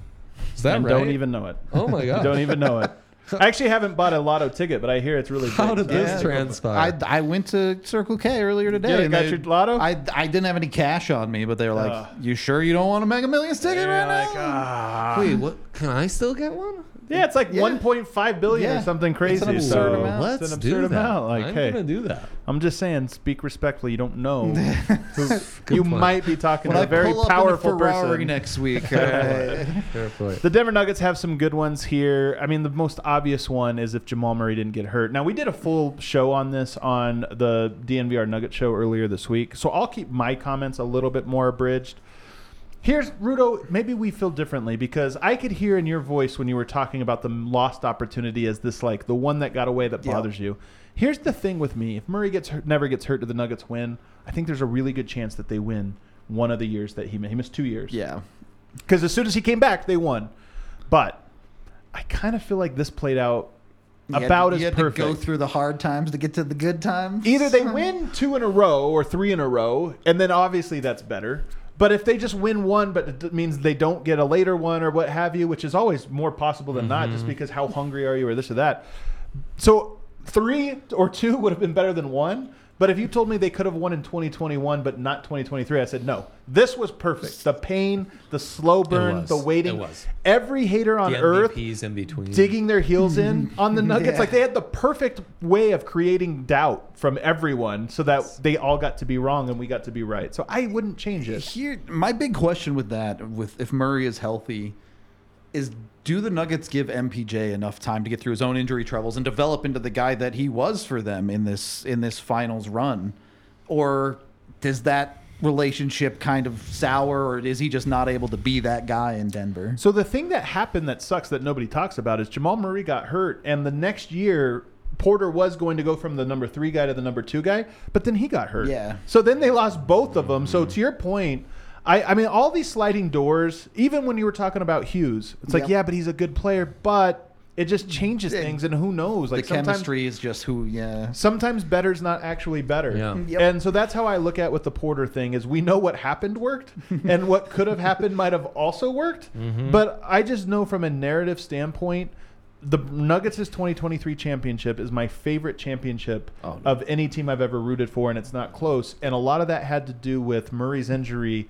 Is that and right? don't even know it. Oh my You god. don't even know it. I actually haven't bought a lotto ticket, but I hear it's really. How big, did so- this transpire? I, I went to Circle K earlier today. Yeah, and got they- your lotto? I, I didn't have any cash on me, but they were like, Ugh. "You sure you don't want a Mega Millions ticket right like, now?" ah. Wait, what? Can I still get one? Yeah, it's like Yeah. 1.5 billion Yeah. or something It's crazy. an absurd so amount. Let's an do absurd that. amount. Like, I'm hey, gonna do that. I'm just saying, speak respectfully. You don't know. who, you point. might be talking when to I a very pull up powerful in a person. next week, Fair point. The Denver Nuggets have some good ones here. I mean, the most obvious one is if Jamal Murray didn't get hurt. Now, we did a full show on this on the DNVR Nugget show earlier this week, so I'll keep my comments a little bit more abridged. Here's Rudo. Maybe we feel differently because I could hear in your voice when you were talking about the lost opportunity as this like the one that got away that Yeah. bothers you. Here's the thing with me: if Murray gets hurt, never gets hurt, do the Nuggets win? I think there's a really good chance that they win one of the years that he he missed two years yeah. because as soon as he came back, they won. But I kind of feel like this played out You had- about you as had perfect. to go through the hard times to get to the good times. Either they win two in a row or three in a row, and then obviously that's better. But if they just win one, but it means they don't get a later one or what have you, which is always more possible than not, just mm-hmm. because how hungry are you or this or that. So three or two would have been better than one. But if you told me they could have won in 2021 but not 2023, I said no. This was perfect. The pain, the slow burn, was. the waiting. It was. Every hater on The earth MVPs in between. digging their heels in on the Nuggets. Yeah. Like they had the perfect way of creating doubt from everyone so that they all got to be wrong and we got to be right. So I wouldn't change it. Here, my big question with that, with if Murray is healthy, is do the Nuggets give MPJ enough time to get through his own injury troubles and develop into the guy that he was for them in this in this finals run, or does that relationship kind of sour, or is he just not able to be that guy in Denver? So the thing that happened that sucks that nobody talks about is Jamal Murray got hurt and the next year Porter was going to go from the number three guy to the number two guy, but then he got hurt. Yeah. So then they lost both of them. So to your point, I, I mean, all these sliding doors, even when you were talking about Hughes, it's like, Yep. yeah, but he's a good player, but it just changes Yeah. things and who knows? Like the sometimes chemistry is just who, yeah. sometimes better's not actually better. Yeah. Yep. And so that's how I look at with the Porter thing is we know what happened worked and what could have happened might have also worked. Mm-hmm. But I just know from a narrative standpoint, the Nuggets' 2023 championship is my favorite championship Oh, no. of any team I've ever rooted for, and it's not close. And a lot of that had to do with Murray's injury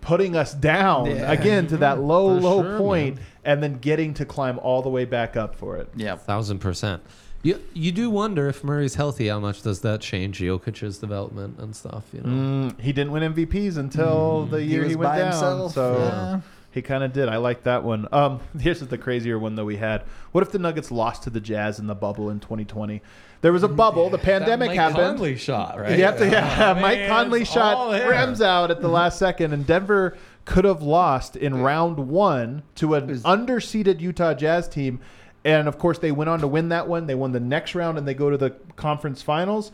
putting us down Yeah. again to that low, For low sure, point, and then getting to climb all the way back up for it. Yeah. Thousand percent. You you do wonder if Murray's healthy, how much does that change Jokic's development and stuff? You know, Mm, he didn't win MVPs until the year he, was went by down. himself, So yeah. He kind of did. I like that one. Um, here's the crazier one that we had. What if the Nuggets lost to the Jazz in the bubble in 2020? There was a bubble. The pandemic Mike happened. Conley shot right. Have to, yeah. Oh, Mike Conley shot all there. Rams out at the last second, and Denver could have lost in round one to an was- underseeded Utah Jazz team. And of course, they went on to win that one. They won the next round, and they go to the conference finals.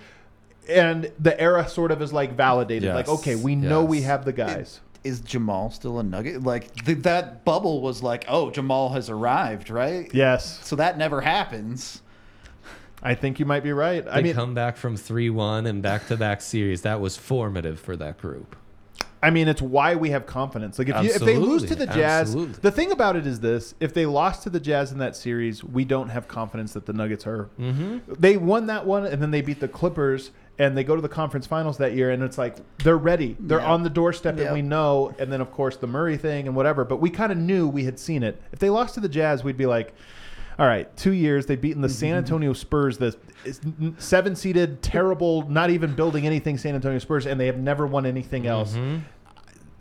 And the era sort of is like validated. Yes. Like, okay, we know we have the guys. Is Jamal still a Nugget? Like th- that bubble was like, oh, Jamal has arrived, right? yes, So that never happens. I think you might be right. They I mean, come back from three one and back to back series. That was formative for that group. I mean, it's why we have confidence. Like if, you, if they lose to the Jazz, Absolutely. the thing about it is this: if they lost to the Jazz in that series, we don't have confidence that the Nuggets are. Mm-hmm. They won that one, and then they beat the Clippers, and they go to the conference finals that year, and it's like they're ready, they're Yeah. on the doorstep, and we know. And then of course the Murray thing and whatever, but we kind of knew we had seen it. If they lost to the Jazz, we'd be like. All right, two years they've beaten the San mm-hmm. Antonio Spurs, the seven seeded, terrible, not even building anything San Antonio Spurs, and they have never won anything else mm-hmm.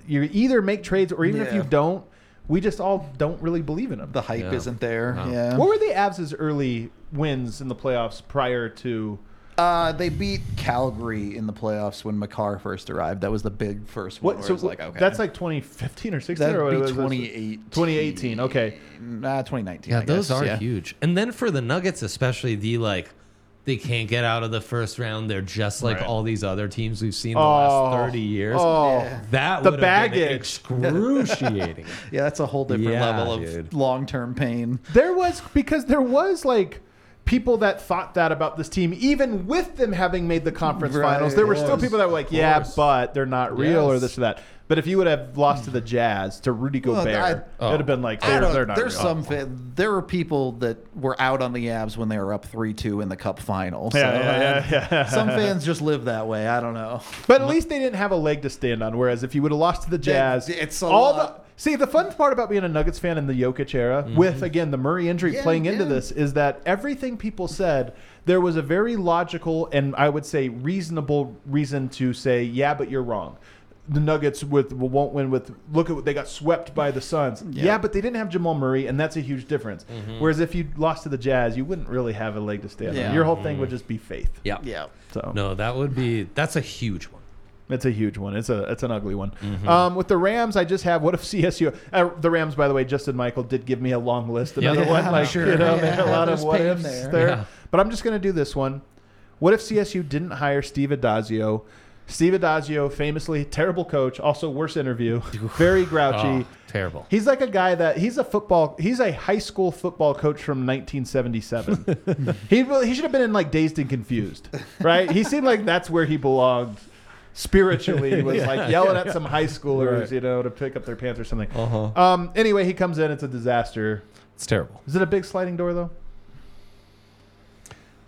you either make trades or even if you don't, we just all don't really believe in them. The hype Yeah. isn't there. No. Yeah. What were the Avs' early wins in the playoffs prior to? Uh, they beat Calgary in the playoffs when Makar first arrived. That was the big first one. What? So was like, okay, that's like 2015 or 16 that'd or what be was 2018. 2018, okay. Nah, 2019. Yeah, I those guess, are yeah. huge. And then for the Nuggets, especially the like, they can't get out of the first round. They're just like Right. all these other teams we've seen the Oh, last thirty years. Oh, Yeah. That The would have been baggage. excruciating. Yeah, that's a whole different Yeah, level of long-term pain. there was because there was like people that thought that about this team, even with them having made the conference Right, finals. There were still people that were like, "Yeah, but they're not real," or this or that. But if you would have lost to the Jazz to Rudy Well, Gobert, I- oh. it would have been like I they're, don't- they're not. there's real. some fa- there are people that were out on the Avs when they were up three two in the Cup final. So, Yeah, yeah, uh, yeah, yeah. some fans just live that way. I don't know. But at least they didn't have a leg to stand on. Whereas if you would have lost to the Jazz, it's a all lot. the see the fun part about being a Nuggets fan in the Jokic era, mm-hmm. with again the Murray injury Yeah, playing into yeah. this, is that everything people said there was a very logical and I would say reasonable reason to say, yeah, but you're wrong. The Nuggets with won't win with look at what they got swept by the Suns. Yeah, but they didn't have Jamal Murray, and that's a huge difference. Whereas if you lost to the Jazz, you wouldn't really have a leg to stand Yeah. on. Your whole thing would just be faith. Yeah. Yeah. So No, that would be that's a huge one. It's a huge one. It's a it's an ugly one. Mm-hmm. Um, with the Rams, I just have what if CSU? Uh, the Rams, by the way, Justin Michael did give me a long list. Another Yeah, one, I'm like sure. you know, Yeah, a lot of what ifs there. there. Yeah. But I'm just gonna do this one. What if CSU didn't hire Steve Addazio? Steve Addazio, famously terrible coach, also worse interview, very grouchy. Oh, terrible. He's like a guy that he's a football. He's a high school football coach from 1977. he he should have been in like Dazed and Confused, right? He seemed like that's where he belonged spiritually. He was like yelling at some high schoolers, Right. you know, to pick up their pants or something. Uh-huh. Um. Anyway, he comes in. It's a disaster. It's terrible. Is it a big sliding door though?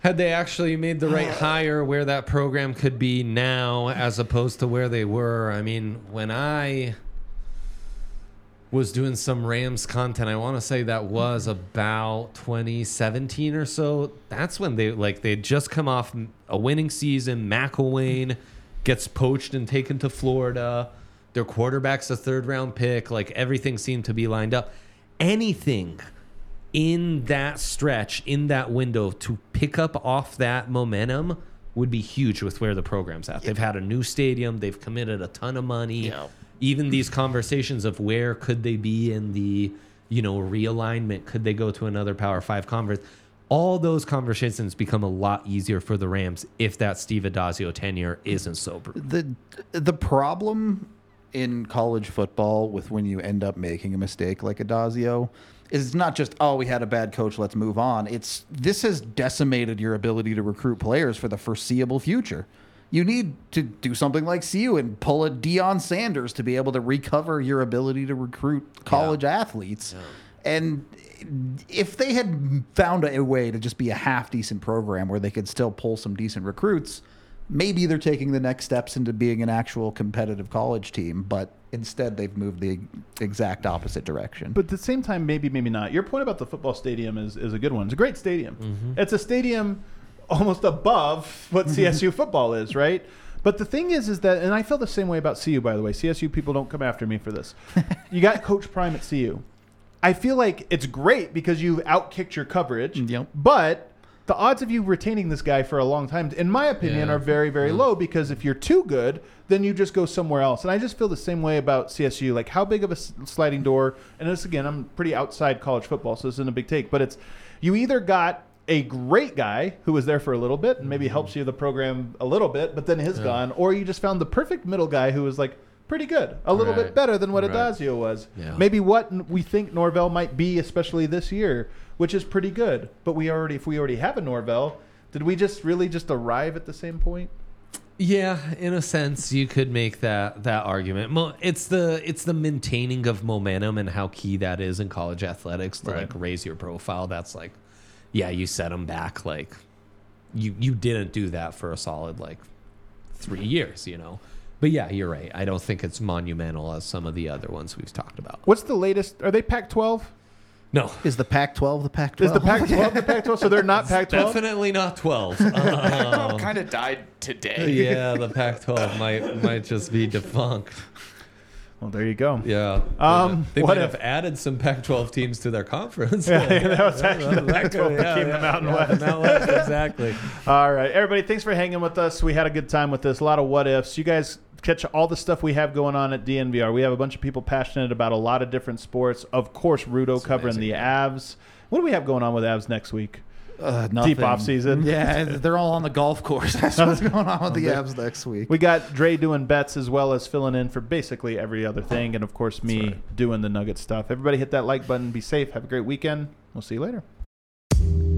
Had they actually made the right hire where that program could be now as opposed to where they were, I mean, when I was doing some Rams content, I want to say that was about 2017 or so. That's when they like they'd just come off a winning season. McElwain gets poached and taken to Florida. Their quarterback's a third round pick. Like everything seemed to be lined up. Anything in that stretch, in that window, to pick up off that momentum would be huge with where the program's at. They've had a new stadium, they've committed a ton of money. Yeah. Even these conversations of where could they be in the, you know, realignment, could they go to another Power Five conference? All those conversations become a lot easier for the Rams if that Steve Addazio tenure isn't sober. the the problem in college football with when you end up making a mistake like Addazio is it's not just oh we had a bad coach let's move on. It's this has decimated your ability to recruit players for the foreseeable future. You need to do something like CU and pull a Deion Sanders to be able to recover your ability to recruit college athletes. And if they had found a way to just be a half decent program where they could still pull some decent recruits, maybe they're taking the next steps into being an actual competitive college team. But instead, they've moved the exact opposite direction. But at the same time, maybe, maybe not. Your point about the football stadium is, is a good one. It's a great stadium. Mm-hmm. It's a stadium almost above what CSU football is, right? But the thing is, is that, and I feel the same way about CU, by the way. CSU people don't come after me for this. you got Coach Prime at CU. I feel like it's great because you've outkicked your coverage. Yep. But the odds of you retaining this guy for a long time, in my opinion, Yeah. are very, very low because if you're too good, then you just go somewhere else. And I just feel the same way about CSU. Like, how big of a sliding door? And this, again, I'm pretty outside college football, so this isn't a big take, but it's you either got a great guy who was there for a little bit and maybe mm-hmm. helps you the program a little bit, but then has gone, or you just found the perfect middle guy who was like pretty good, a little bit better than what Right. Addazio was. Yeah. Maybe what we think Norvell might be, especially this year, which is pretty good. But we already, if we already have a Norvell, did we just really just arrive at the same point? Yeah, in a sense, you could make that that argument. Mo- It's the it's the maintaining of momentum and how key that is in college athletics to Right. like raise your profile. That's like, yeah, you set them back. Like, you you didn't do that for a solid like three years, you know. But yeah, you're right. I don't think it's monumental as some of the other ones we've talked about. What's the latest? Are they Pac-12? No, is the Pac-12 the Pac-12? Is the Pac-12 the Pac-12? So they're not Pac-12. definitely not twelve. Um, kind of died today. yeah, the Pac-12 might might just be defunct. Well, there you go. Yeah. Um, they might if- have added some Pac-12 teams to their conference. Yeah, yeah, that was actually the Pac-12 could- became the Mountain yeah, West. Mountain West, exactly. All right, everybody, thanks for hanging with us. We had a good time with this. A lot of what ifs. You guys catch all the stuff we have going on at DNVR. We have a bunch of people passionate about a lot of different sports. Of course, Rudo covering the Avs. What do we have going on with Avs next week? Uh, nothing. Deep off season. Yeah, they're all on the golf course. That's what's going on with the Avs next week. We got Dre doing bets as well as filling in for basically every other thing, and of course me doing the Nugget stuff. Everybody hit that like button. Be safe. Have a great weekend. We'll see you later.